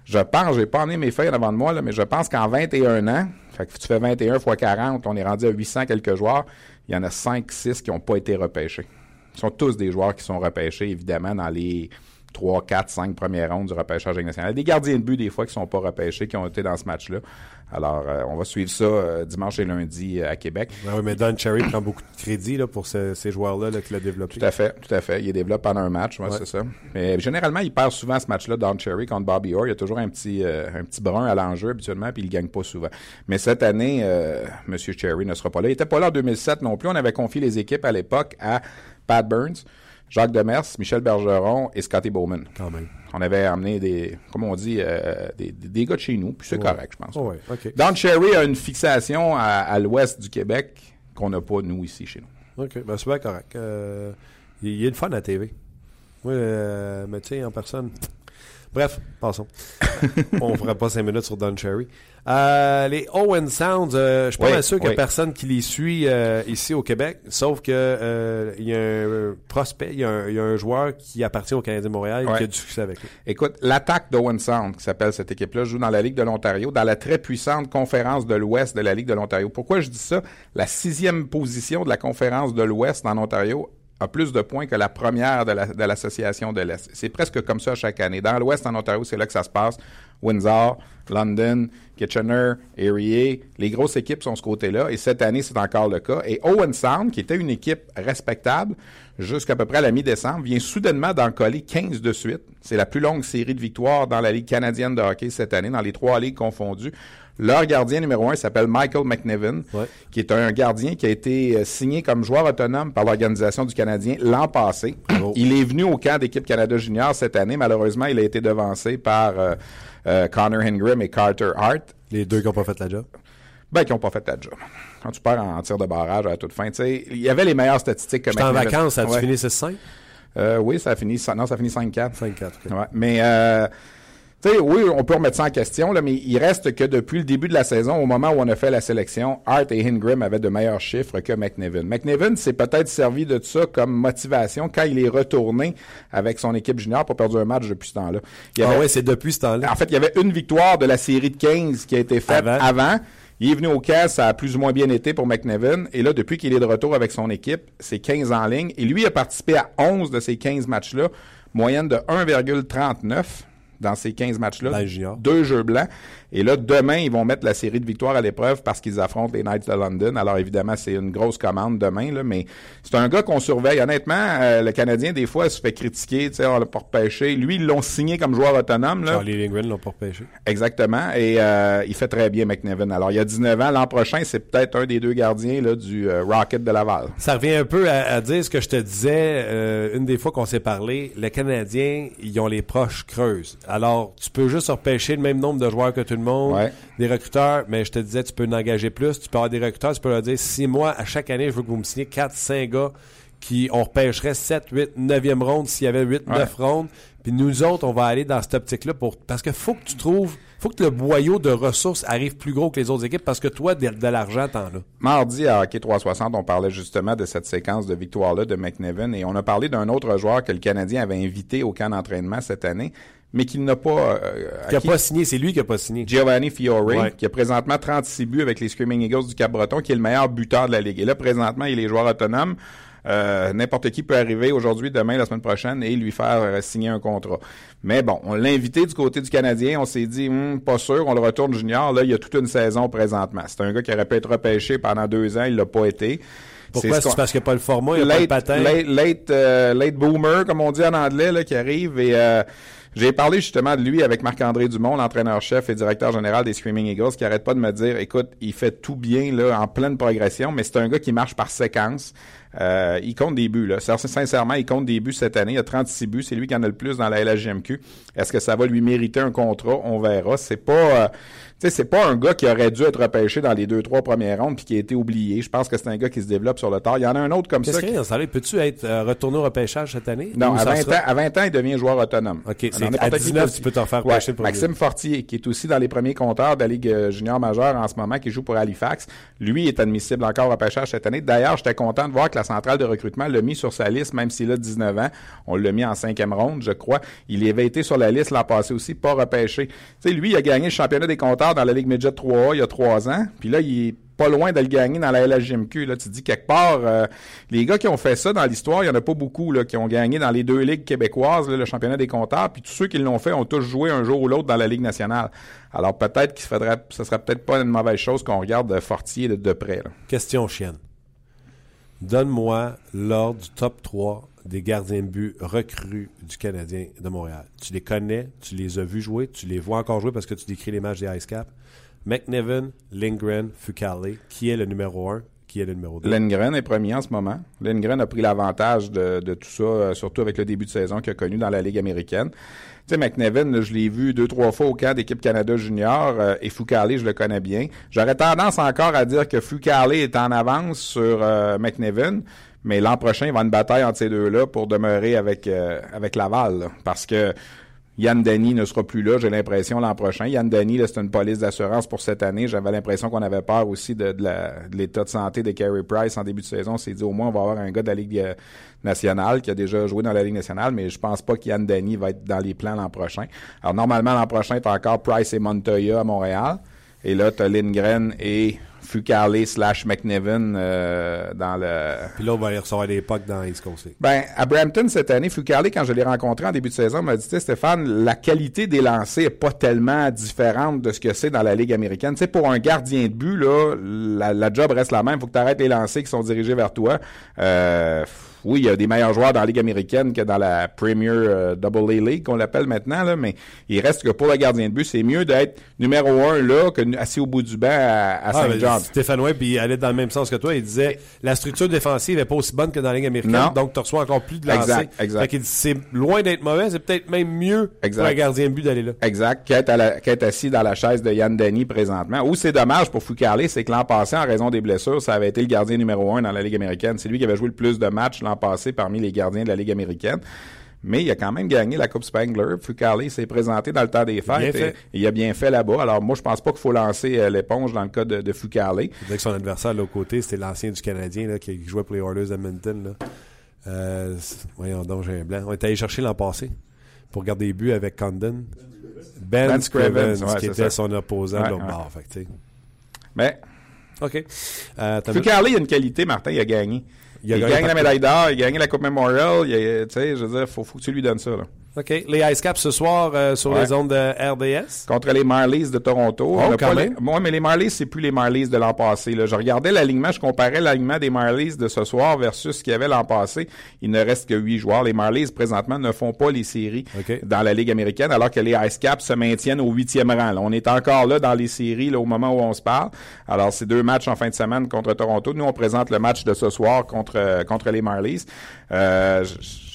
Je pense, j'ai pas emmené mes feuilles en avant de moi, mais je pense qu'en 21 ans, tu fais 21 fois 40, on est rendu à 800 quelques joueurs. Il y en a 5, 6 qui n'ont pas été repêchés. Ce sont tous des joueurs qui sont repêchés, évidemment, dans les 3, 4, 5 premières rondes du repêchage national. Des gardiens de but, des fois, qui sont pas repêchés, qui ont été dans ce match-là. Alors, euh, on va suivre ça euh, dimanche et lundi euh, à Québec. Ben oui, mais Don Cherry prend beaucoup de crédit là, pour ce- ces joueurs-là là, qu'il a développés. Tout à fait, tout à fait. Il les développe pendant un match, ouais, Ouais. c'est ça. Mais généralement, il perd souvent ce match-là, Don Cherry contre Bobby Orr. Il y a toujours un petit, euh, un petit brun à l'enjeu habituellement, puis il gagne pas souvent. Mais cette année, euh, M. Cherry ne sera pas là. Il était pas là en 2007 non plus. On avait confié les équipes à l'époque à Pat Burns, Jacques Demers, Michel Bergeron et Scotty Bowman. Quand même. On avait amené des, comme on dit, euh, des, gars de chez nous, puis c'est Ouais. correct, je pense. Oh, ouais, OK. Don Cherry a une fixation à, à l'ouest du Québec qu'on n'a pas, nous, ici, chez nous. OK, ben c'est bien correct. Euh, il y a le fun à la TV. Oui, euh, mais tu sais, en personne. Bref, passons. On fera pas cinq minutes sur Don Cherry. Euh, les Owen Sounds, euh, je suis pas Oui, sûr qu'il y a oui. personne qui les suit euh, ici au Québec, sauf que euh, il y a un prospect, il y a un, il y a un joueur qui appartient au Canadien de Montréal Ouais. qui a du succès avec lui. Écoute, l'attaque d'Owen Sound, qui s'appelle cette équipe-là, joue dans la Ligue de l'Ontario, dans la très puissante conférence de l'Ouest de la Ligue de l'Ontario. Pourquoi je dis ça? La sixième position de la conférence de l'Ouest en Ontario a plus de points que la première de la- de l'Association de l'Est. C'est presque comme ça chaque année. Dans l'Ouest, en Ontario, c'est là que ça se passe. Windsor, London, Kitchener, Erie. Les grosses équipes sont ce côté-là. Et cette année, c'est encore le cas. Et Owen Sound, qui était une équipe respectable jusqu'à peu près à la mi-décembre, vient soudainement d'en coller 15 de suite. C'est la plus longue série de victoires dans la Ligue canadienne de hockey cette année, dans les trois ligues confondues. Leur gardien numéro un s'appelle Michael McNiven, Ouais. qui est un gardien qui a été euh, signé comme joueur autonome par l'organisation du Canadien l'an passé. Bravo. Il est venu au camp d'équipe Canada Junior cette année. Malheureusement, il a été devancé par euh, euh, Connor Ingram et Carter Hart. Les deux qui n'ont pas fait la job. Ben, qui n'ont pas fait la job. Quand tu perds en tir de barrage à toute fin, tu sais, il y avait les meilleures statistiques que en vacances, as-tu Ouais. fini 6-5? Euh, oui, ça a fini, non, ça a fini 5-4. 5-4, ok. Ouais, mais euh, tu sais, oui, on peut remettre ça en question, là, mais il reste que depuis le début de la saison, au moment où on a fait la sélection, Hart et Ingram avaient de meilleurs chiffres que McNiven. McNiven s'est peut-être servi de ça comme motivation quand il est retourné avec son équipe junior pour perdre un match depuis ce temps-là. Ah ouais, c'est depuis ce temps-là. en fait, il y avait une victoire de la série de 15 qui a été faite Avant. avant. Il est venu au cas, ça a plus ou moins bien été pour McNevin. Et là, depuis qu'il est de retour avec son équipe, c'est 15 en ligne. Et lui a participé à 11 de ces 15 matchs-là, moyenne de 1,39 dans ces 15 matchs-là. Juniors. Deux jeux blancs. Et là, demain, ils vont mettre la série de victoires à l'épreuve parce qu'ils affrontent les Knights de London. Alors, évidemment, c'est une grosse commande demain, là, mais c'est un gars qu'on surveille. Honnêtement, euh, le Canadien, des fois, se fait critiquer, tu sais, on l'a pas repêché. Lui, ils l'ont signé comme joueur autonome, là. Charlie Lindgren l'ont pas repêché. Exactement. Et euh, il fait très bien, McNevin. Alors, il y a 19 ans. L'an prochain, c'est peut-être un des deux gardiens là, du euh, Rocket de Laval. Ça revient un peu à, à dire ce que je te disais euh, une des fois qu'on s'est parlé. Les Canadiens, ils ont les proches creuses. Alors, tu peux juste repêcher le même nombre de joueurs que tout le monde, Ouais. des recruteurs, mais je te disais, tu peux en engager plus. Tu peux avoir des recruteurs, tu peux leur dire, si moi, à chaque année, je veux que vous me signiez 4, 5 gars qui, on repêcherait 7, 8, 9e ronde s'il y avait 8, Ouais. 9 rondes. Puis nous autres, on va aller dans cette optique-là pour, parce que faut que tu trouves, faut que le boyau de ressources arrive plus gros que les autres équipes parce que toi, de, de l'argent, t'en as. Mardi à Hockey 360, on parlait justement de cette séquence de victoire-là de McNevin et on a parlé d'un autre joueur que le Canadien avait invité au camp d'entraînement cette année, mais qu'il n'a pas... euh, Qui a acquis. pas signé, c'est lui qui a pas signé. Giovanni Fiore, Ouais. qui a présentement 36 buts avec les Screaming Eagles du Cap-Breton, qui est le meilleur buteur de la Ligue. Et là, présentement, il est joueur autonome. Euh, N'importe qui peut arriver aujourd'hui, demain, la semaine prochaine et lui faire euh, signer un contrat. Mais bon, on l'a invité du côté du Canadien. On s'est dit, Hum, pas sûr, on le retourne junior. Là, il y a toute une saison présentement. C'est un gars qui aurait pu être repêché pendant deux ans. Il l'a pas été. Pourquoi? ce C'est parce qu'il n'y a pas le format, il n'y a pas le late, patin? late, late, euh, late boomer, comme on dit en anglais, là, qui arrive. Et euh, j'ai parlé justement de lui avec Marc-André Dumont, l'entraîneur-chef et directeur général des Screaming Eagles, qui arrête pas de me dire, écoute, il fait tout bien là, en pleine progression, mais c'est un gars qui marche par séquence. Euh, il compte des buts. Là. Sin- Sincèrement, il compte des buts cette année. Il a 36 buts. C'est lui qui en a le plus dans la LHGMQ. Est-ce que ça va lui mériter un contrat? On verra. C'est pas... euh, tu sais, c'est pas un gars qui aurait dû être repêché dans les deux, trois premières rondes puis qui a été oublié. Je pense que c'est un gars qui se développe sur le tard. Il y en a un autre comme ça. temps-là? Peux-tu être euh, retourné au repêchage cette année? Non, à ça 20, sera- ans, à 20 ans, il devient joueur autonome. OK, c'est à n'importe quel 19, poste. tu peux t'en faire Ouais, pêcher premier. Maxime Fortier, qui est aussi dans les premiers compteurs de la Ligue euh, junior majeure en ce moment, qui joue pour Halifax, lui est admissible encore au repêchage cette année. D'ailleurs, j'étais content de voir que la centrale de recrutement l'a mis sur sa liste, même s'il a 19 ans. On l'a mis en cinquième ronde, je crois. Il avait été sur la liste l'an passé aussi, pas repêché. Tu lui, il a gagné le championnat des compteurs dans la Ligue Midget 3A il y a trois ans. Puis là, il est pas loin de le gagner dans la LHGMQ. Là, tu dis quelque part, euh, les gars qui ont fait ça dans l'histoire, il y en a pas beaucoup qui ont gagné dans les deux ligues québécoises, le championnat des compteurs. Puis tous ceux qui l'ont fait ont tous joué un jour ou l'autre dans la Ligue nationale. Alors peut-être qu'il faudrait, ce serait peut-être pas une mauvaise chose qu'on regarde Fortier de, près. Question chienne. Donne-moi l'ordre du top 3 des gardiens de but recrues du Canadien de Montréal. Tu les connais, tu les as vus jouer, tu les vois encore jouer parce que tu décris les matchs des Ice Cap. McNevin, Lindgren, Fucale, qui est le numéro 1, qui est le numéro 2. Lindgren est premier en ce moment. Lindgren a pris l'avantage de, tout ça, euh, surtout avec le début de saison qu'il a connu dans la Ligue américaine. Sais, McNevin, je l'ai vu deux, trois fois au camp d'équipe Canada Junior euh, et Foucalé, je le connais bien. J'aurais tendance encore à dire que Foucalé est en avance sur euh, McNevin, mais l'an prochain, il va une bataille entre ces deux-là pour demeurer avec, euh, avec Laval. parce que Yann Denis ne sera plus là, j'ai l'impression, l'an prochain. Yann Denis, là, c'est une police d'assurance pour cette année. J'avais l'impression qu'on avait peur aussi de, l'état de santé de Carey Price en début de saison. On s'est dit, au moins, on va avoir un gars de la Ligue euh, nationale qui a déjà joué dans la Ligue nationale, mais je pense pas qu'Yann Denis va être dans les plans l'an prochain. Alors, normalement, l'an prochain, t'as encore Price et Montoya à Montréal. Et là, t'as Lindgren et Fucale slash McNevin euh, dans le... Puis là, on va aller recevoir des pucks dans East Coast. Ben, à Brampton cette année, Fucale, quand je l'ai rencontré en début de saison, m'a dit, Tu sais, Stéphane, la qualité des lancers est pas tellement différente de ce que c'est dans la Ligue américaine. Tu sais, pour un gardien de but, là, la, la job reste la même. faut que tu arrêtes les lancers qui sont dirigés vers toi. Euh, oui, il y a des meilleurs joueurs dans la Ligue américaine que dans la Premier euh, Double A League, qu'on l'appelle maintenant, là, mais il reste que pour le gardien de but, c'est mieux d'être numéro un là que assis au bout du banc à, à Ah, Saint John. Stéphane Webb, il allait dans le même sens que toi. Il disait la structure défensive n'est pas aussi bonne que dans la Ligue américaine, Non. donc tu reçois encore plus de lancers. Exact, exact. Fait qu'il dit, c'est loin d'être mauvais, c'est peut-être même mieux Exact. pour un gardien de but d'aller là. Exact, qu'être, à la- qu'être assis dans la chaise de Yann Denny présentement. Ou c'est dommage pour Foucalé, c'est que l'an passé, en raison des blessures, ça avait été le gardien numéro un dans la Ligue américaine. C'est lui qui avait joué le plus de matchs l'an passé parmi les gardiens de la Ligue américaine. Mais il a quand même gagné la Coupe Spangler. Foucalé s'est présenté dans le temps des fêtes. Et, il a bien fait là-bas. Alors moi, je pense pas qu'il faut lancer euh, l'éponge dans le cas de, de. Je dirais que son adversaire de l'autre côté, c'était l'ancien du Canadien là, qui jouait pour les Oilers d'Edmonton. Euh, voyons donc, j'ai un blanc. On est allé chercher l'an passé pour garder les buts avec Condon. Ben, Ben ouais, qui était ça. son opposant Ouais, de l'autre ouais. bord. Fait que, tu sais. Mais OK. Euh, il a une qualité, Martin, il a gagné. Il a gagné la médaille d'or, il a gagné la Coupe Memorial. Tu sais, je veux dire, faut, faut que tu lui donnes ça. Là. OK. Les Ice Caps ce soir euh, sur Ouais. les ondes de RDS. contre les Marlies de Toronto. Oh, On a quand pas même. les- Moi, mais les Marlies, c'est plus les Marlies de l'an passé. Là. Je regardais l'alignement, je comparais l'alignement des Marlies de ce soir versus ce qu'il y avait l'an passé. Il ne reste que huit joueurs. Les Marlies, présentement, ne font pas les séries OK. dans la Ligue américaine, alors que les Ice Caps se maintiennent au huitième rang. là. On est encore là dans les séries là, au moment où on se parle. Alors, c'est deux matchs en fin de semaine contre Toronto. Nous, on présente le match de ce soir contre, euh, contre les Marlies. Euh,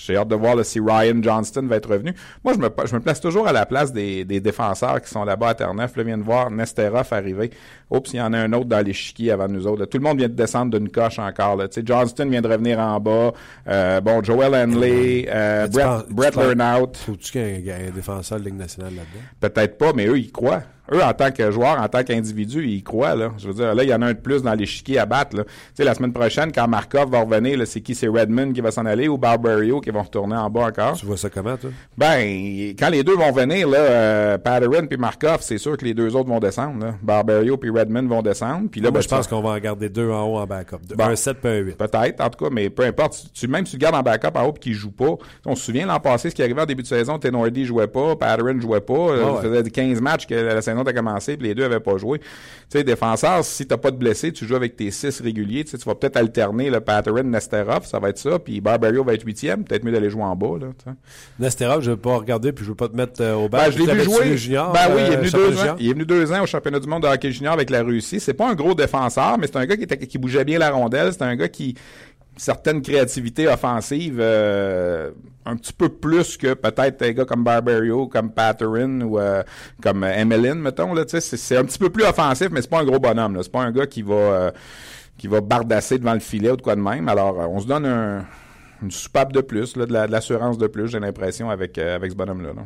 j'ai hâte de voir là, si Ryan Johnston va être revenu. Moi, je me, je me place toujours à la place des, des défenseurs qui sont là-bas à Terre-Neuf. Là, vient de voir Nesterov arriver. Oups, il y en a un autre dans l'échiquier avant nous autres. là. Tout le monde vient de descendre d'une coche encore. Là. Johnston vient de revenir en bas. Euh, bon, Joel Henley, euh, Brett, Brett Lernout. Faut-tu qu'il y ait un, un défenseur de Ligue nationale là-dedans? Peut-être pas, mais eux, ils croient. Eux, en tant que joueurs, en tant qu'individus, ils croient. Là. Je veux dire, là, il y en a un de plus dans l'échiquier à battre. Là. Tu sais, la semaine prochaine, quand Markov va revenir, là, c'est qui? C'est Redmond qui va s'en aller ou Barbario qui vont retourner en bas encore? Tu vois ça comment, toi? Ben, quand les deux vont venir, là, euh, Patterson puis Markov, c'est sûr que les deux autres vont descendre. Là. Barbario puis Redmond vont descendre. Puis là, Moi, ben, je pense qu'on va en garder deux en haut en backup. Deux- Bon. Un 7 puis un 8. Peut-être, en tout cas, mais peu importe. Tu, même si tu le gardes en backup en haut et qu'il joue pas, on se souvient l'an passé, ce qui arrivait en début de saison, Tenordi jouait pas, Patterson jouait pas, euh, ouais. ça faisait 15 matchs que la saison a commencé puis les deux avaient pas joué. Tu sais, défenseur, si t'as pas de blessé, tu joues avec tes 6 réguliers, tu sais, tu vas peut-être alterner le Patterson, Nesterov, ça va être ça, puis Barbario va être huitième, peut-être mieux d'aller jouer en bas, là, tu sais. Nesterov, je veux pas regarder puis je veux pas te mettre euh, au bas. Ben, je l'ai vu jouer. Junior, ben oui, il est euh, venu championnat deux ans. junior? Il est venu deux ans au championnat du monde de hockey junior avec la Russie. C'est pas un gros défenseur, mais c'est un gars qui, était, qui bougeait bien la rondelle. C'est un gars qui certaine créativité offensive euh, un petit peu plus que peut-être des gars comme Barbario, comme Patterin ou euh, comme Emeline, mettons. Là, c'est, c'est un petit peu plus offensif, mais c'est pas un gros bonhomme. Là. C'est pas un gars qui va euh, qui va bardasser devant le filet ou de quoi de même. Alors, euh, on se donne un, une soupape de plus, là, de, la, de l'assurance de plus, j'ai l'impression, avec, euh, avec ce bonhomme-là. là.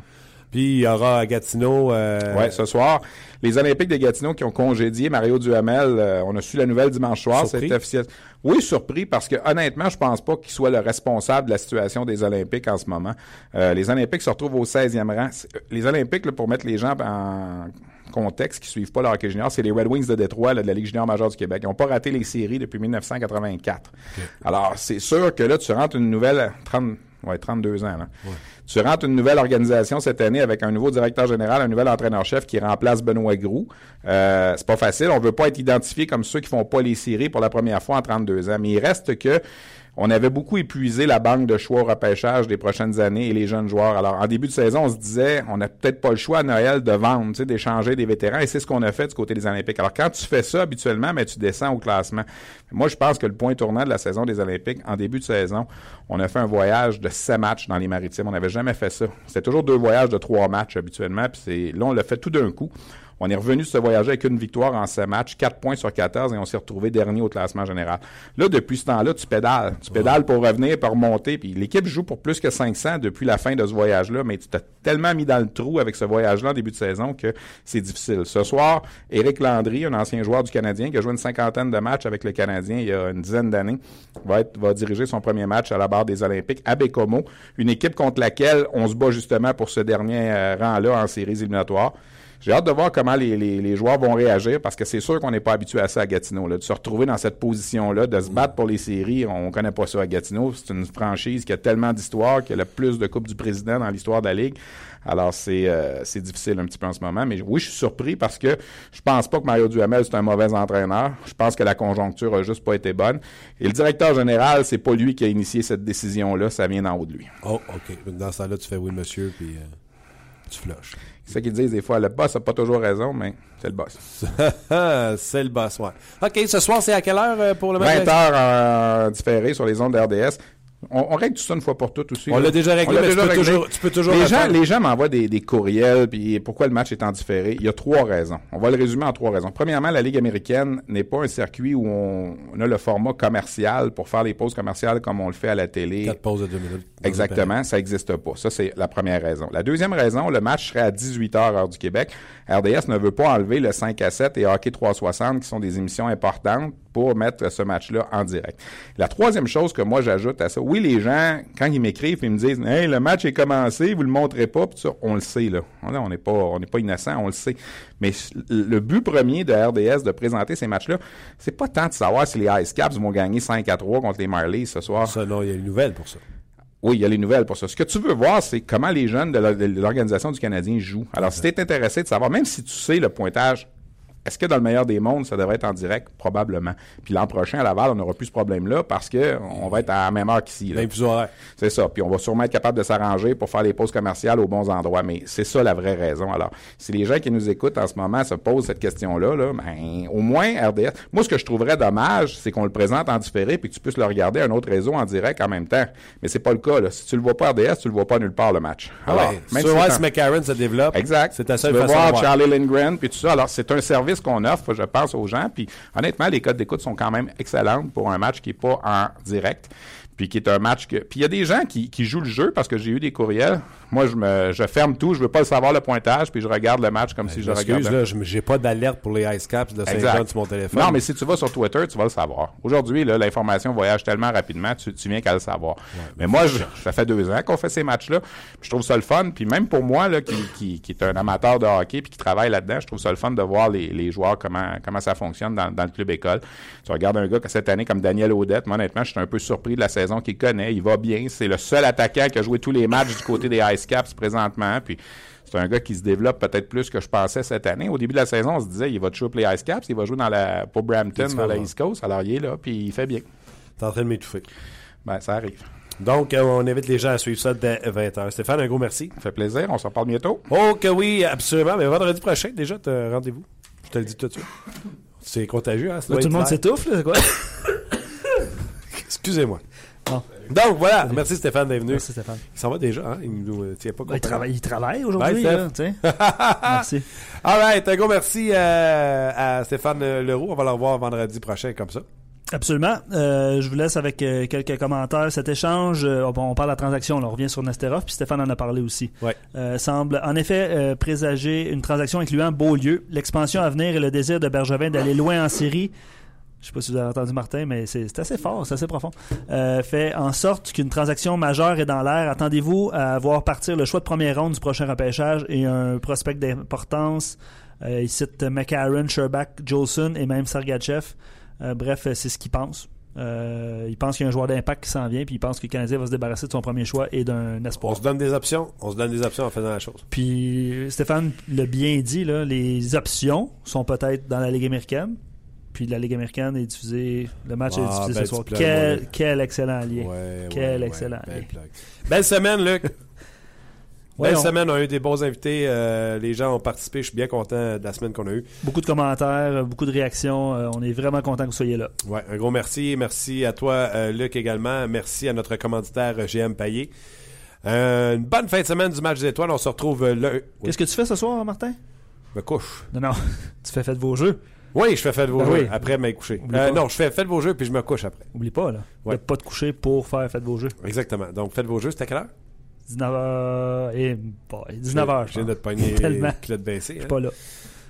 Puis il y aura à Gatineau. euh, Ouais, ce soir, les Olympiques de Gatineau qui ont congédié Mario Duhamel, euh, on a su la nouvelle dimanche soir, Surpris? c'est officiel. Oui, surpris parce que honnêtement, je pense pas qu'il soit le responsable de la situation des Olympiques en ce moment. Euh, les Olympiques se retrouvent au 16e rang. Euh, Les Olympiques, là, pour mettre les gens en contexte, qui suivent pas le hockey junior, c'est les Red Wings de Détroit là, de la Ligue junior majeure du Québec. Ils n'ont pas raté les séries depuis 1984. Alors, c'est sûr que là, tu rentres une nouvelle 30, ouais, 32 ans. Là. Tu rentres une nouvelle organisation cette année avec un nouveau directeur général, un nouvel entraîneur-chef qui remplace Benoît Groux. Euh, c'est pas facile. On veut pas être identifié comme ceux qui font pas les séries pour la première fois en 32 ans. Mais il reste que on avait beaucoup épuisé la banque de choix au repêchage des prochaines années et les jeunes joueurs. Alors, en début de saison, on se disait, on n'a peut-être pas le choix à Noël de vendre, d'échanger des vétérans. Et c'est ce qu'on a fait du côté des Olympiques. Alors, quand tu fais ça, habituellement, mais tu descends au classement. Moi, je pense que le point tournant de la saison des Olympiques, en début de saison, on a fait un voyage de sept matchs dans les maritimes. On n'avait jamais fait ça. C'était toujours deux voyages de trois matchs habituellement. Puis là, on l'a fait tout d'un coup. On est revenu de ce voyage avec une victoire en sept matchs, 4 points sur 14 et on s'est retrouvé dernier au classement général. Là, depuis ce temps-là, tu pédales. Tu pédales pour revenir, pour remonter. Puis l'équipe joue pour plus que 500 depuis la fin de ce voyage-là, mais tu t'es tellement mis dans le trou avec ce voyage-là en début de saison que c'est difficile. Ce soir, Éric Landry, un ancien joueur du Canadien qui a joué une cinquantaine de matchs avec le Canadien il y a une dizaine d'années, va diriger son premier match à la barre des Olympiques à Bécomo, une équipe contre laquelle on se bat justement pour ce dernier euh, rang-là en séries éliminatoires. J'ai hâte de voir comment les, les, les joueurs vont réagir parce que c'est sûr qu'on n'est pas habitué à ça à Gatineau. Là, de se retrouver dans cette position-là, de se battre pour les séries, on connaît pas ça à Gatineau. C'est une franchise qui a tellement d'histoire, qui a le plus de Coupes du Président dans l'histoire de la Ligue. Alors, c'est euh, difficile un petit peu en ce moment. Mais oui, je suis surpris parce que je pense pas que Mario Duhamel, c'est un mauvais entraîneur. Je pense que la conjoncture a juste pas été bonne. Et le directeur général, c'est pas lui qui a initié cette décision-là. Ça vient d'en haut de lui. Oh, OK. Dans ce temps-là, tu fais oui, monsieur, puis euh, tu flushes. C'est ça qu'ils disent des fois. Le boss a pas toujours raison, mais c'est le boss. c'est le boss, ouais. OK, ce soir, c'est à quelle heure euh, pour le match? 20 heures euh, différé sur les ondes de RDS. On, on règle tout ça une fois pour toutes aussi. On l'a déjà réglé, mais tu peux, réglé. toujours, tu peux toujours Les gens, les gens m'envoient des, des courriels, puis pourquoi le match est en différé. Il y a trois raisons. On va le résumer en trois raisons. Premièrement, la Ligue américaine n'est pas un circuit où on, on a le format commercial pour faire les pauses commerciales comme on le fait à la télé. Quatre pauses de deux minutes. Exactement, ça n'existe pas. Ça, c'est la première raison. La deuxième raison, le match serait à 18h heure du Québec. RDS ne veut pas enlever le 5 à 7 et Hockey 360, qui sont des émissions importantes, pour mettre ce match-là en direct. La troisième chose que moi j'ajoute à ça, oui, les gens, quand ils m'écrivent, ils me disent Hey, le match est commencé, vous le montrez pas, puis ça, on le sait, là. On n'est pas, on n'est pas innocent, on le sait. Mais le but premier de RDS de présenter ces matchs-là, c'est pas tant de savoir si les Ice Caps vont gagner 5 à 3 contre les Marlies ce soir. Ça, non, il y a une nouvelle pour ça. Oui, il y a les nouvelles pour ça. Ce que tu veux voir, c'est comment les jeunes de l'Organisation du Canadien jouent. Alors, si tu es intéressé de savoir, même si tu sais le pointage, est-ce que dans le meilleur des mondes, ça devrait être en direct? Probablement. Puis l'an prochain, à Laval, on n'aura plus ce problème-là parce que on va être à la même heure qu'ici. Même. C'est ça. Puis on va sûrement être capable de s'arranger pour faire les pauses commerciales aux bons endroits. Mais c'est ça la vraie raison. Alors, si les gens qui nous écoutent en ce moment se posent cette question-là, là, ben, au moins RDS. Moi, ce que je trouverais dommage, c'est qu'on le présente en différé puis que tu puisses le regarder à un autre réseau en direct en même temps. Mais c'est pas le cas. Là. Si tu le vois pas RDS, tu le vois pas nulle part le match. Alors, Alors, même tu veux si un- McCarron se développe. Exact. C'est ta seule façon voir de voir. Charlie Lindgren, puis tout ça. Alors, c'est un service qu'on offre, je pense, aux gens. Puis, honnêtement, les codes d'écoute sont quand même excellentes pour un match qui est pas en direct. Puis qui est un match que. Puis il y a des gens qui, qui jouent le jeu parce que j'ai eu des courriels. Moi, je me je ferme tout, je veux pas le savoir le pointage, puis je regarde le match comme si je regardais. là, je- j'ai pas d'alerte pour les Ice Caps de. Saint-Jean sur mon téléphone. Non, mais si tu vas sur Twitter, tu vas le savoir. Aujourd'hui, là, l'information voyage tellement rapidement, tu, tu viens qu'à le savoir. mais moi, je, ça fait deux ans qu'on fait ces matchs-là. puis Je trouve ça le fun. Puis même pour moi, là, qui, qui, qui est un amateur de hockey puis qui travaille là-dedans, je trouve ça le fun de voir les, les joueurs comment comment ça fonctionne dans, dans le club école. Tu regardes un gars que cette année comme Daniel Audette, moi honnêtement, je suis un peu surpris de la saison qu'il connaît. Il va bien. C'est le seul attaquant qui a joué tous les matchs du côté des Ice Caps présentement. Puis c'est un gars qui se développe peut-être plus que je pensais cette année. Au début de la saison, on se disait, il va toujours les Ice Caps, il va jouer dans la, pour Brampton, dans la. East Coast. Alors, il est là, puis il fait bien. T'es en train de m'étouffer. Ben, ça arrive. Donc, euh, on invite les gens à suivre ça dès 20h. Stéphane, un gros merci. Ça fait plaisir. On se reparle bientôt. Oh que oui, absolument. Mais vendredi prochain, déjà, rendez-vous. Je te le dis tout de suite. C'est contagieux, hein? ça Là, doit tout le monde s'étouffe, là, quoi? Excusez-moi. Donc, voilà. Merci Stéphane d'être venu. Merci, Stéphane. Il s'en va déjà, hein? Il nous euh, tient pas Ben, il, compte. travaille, il travaille aujourd'hui, Bye, là, tu sais. Merci. All right. Un gros merci euh, à Stéphane Leroux. On va le revoir vendredi prochain comme ça. Absolument. Euh, je vous laisse avec euh, quelques commentaires. Cet échange, euh, bon, on parle de la transaction, là, on revient sur Nesterov, puis Stéphane en a parlé aussi. Ouais. Euh, semble en effet euh, présager une transaction incluant Beaulieu, l'expansion à venir et le désir de Bergevin d'aller loin en série. Je sais pas si vous avez entendu Martin, mais c'est c'est assez fort, c'est assez profond. Euh, fait en sorte qu'une transaction majeure est dans l'air. Attendez-vous à voir partir le choix de première ronde du prochain repêchage et un prospect d'importance. Euh, il cite McCarron, Sherbach, Jolson et même Sergachev. Euh, bref, euh, c'est ce qu'il pense. Euh, il pense qu'il y a un joueur d'impact qui s'en vient, puis il pense que le Canadien va se débarrasser de son premier choix et d'un On espoir. se donne des options. On se donne des options en faisant la chose. Puis Stéphane l'a bien dit, là, les options sont peut-être dans la Ligue américaine. Puis la Ligue américaine est diffusée, le match est Ah, diffusé ce soir. plug, Quel, ouais. quel excellent lien. Ouais, Quel ouais, excellent lien. Belle semaine, Luc. Belle on- semaine. On a eu des bons invités. euh, les gens ont participé. Je suis bien content de la semaine qu'on a eue. Beaucoup de commentaires, beaucoup de réactions. Euh, on est vraiment content que vous soyez là. Ouais, un gros merci. Merci à toi, euh, Luc, également. Merci à notre commanditaire euh, GM Payet. Euh, une bonne fin de semaine du match des étoiles. On se retrouve euh, le. Qu'est-ce que tu fais ce soir, Martin? Je me couche. Non, non. tu fais faites vos jeux. Oui, je fais faites vos Ben jeux oui. après m'être couché. Euh, non, je fais faites vos jeux puis je me couche après. Oublie pas, là. Ouais. De pas te coucher pour faire faites vos jeux. Exactement. Donc, faites vos jeux. C'était à quelle heure? 19h. Et, bon, 19h. Je viens de te pogner Tellement. culotte baissée. Je hein. suis pas là.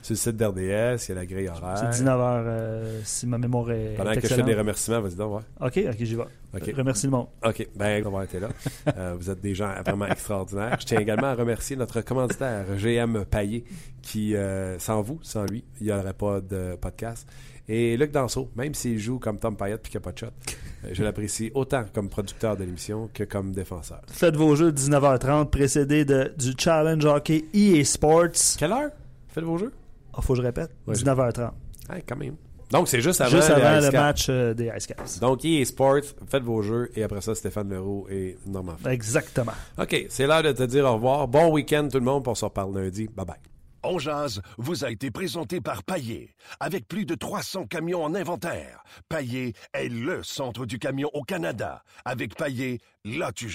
Sur le site d'RDS, il y a la grille horaire. C'est 19h euh, si ma mémoire est. Pendant est que je fais des remerciements, vas-y donc, ouais. Ok, ok, j'y vais. Ok. Remercie le monde. OK, ben, on va être là. Euh, vous êtes des gens vraiment extraordinaires. Je tiens également à remercier notre commanditaire, GM Paillé, qui, euh, sans vous, sans lui, il n'y aurait pas de podcast. Et Luc Danseau, même s'il joue comme Tom Payette puis qu'il n'y a pas de shot, euh, je l'apprécie autant comme producteur de l'émission que comme défenseur. Faites vos jeux 19h30, précédé de, du Challenge Hockey EA Sports. Quelle heure? Faites vos jeux? Ah, faut que je répète. Ouais. 19h30. Ah, quand même. Donc, c'est juste avant, Juste le match euh, des Ice Caps. Donc, EA Sports, faites vos jeux et après ça, Stéphane Leroux et Normand. Exactement. OK, c'est l'heure de te dire au revoir. Bon week-end tout le monde, pour on se reparle lundi. Bye bye. On vous a été présenté par Paillé. Avec plus de 300 camions en inventaire, Paillé est le centre du camion au Canada. Avec Paillé, là tu.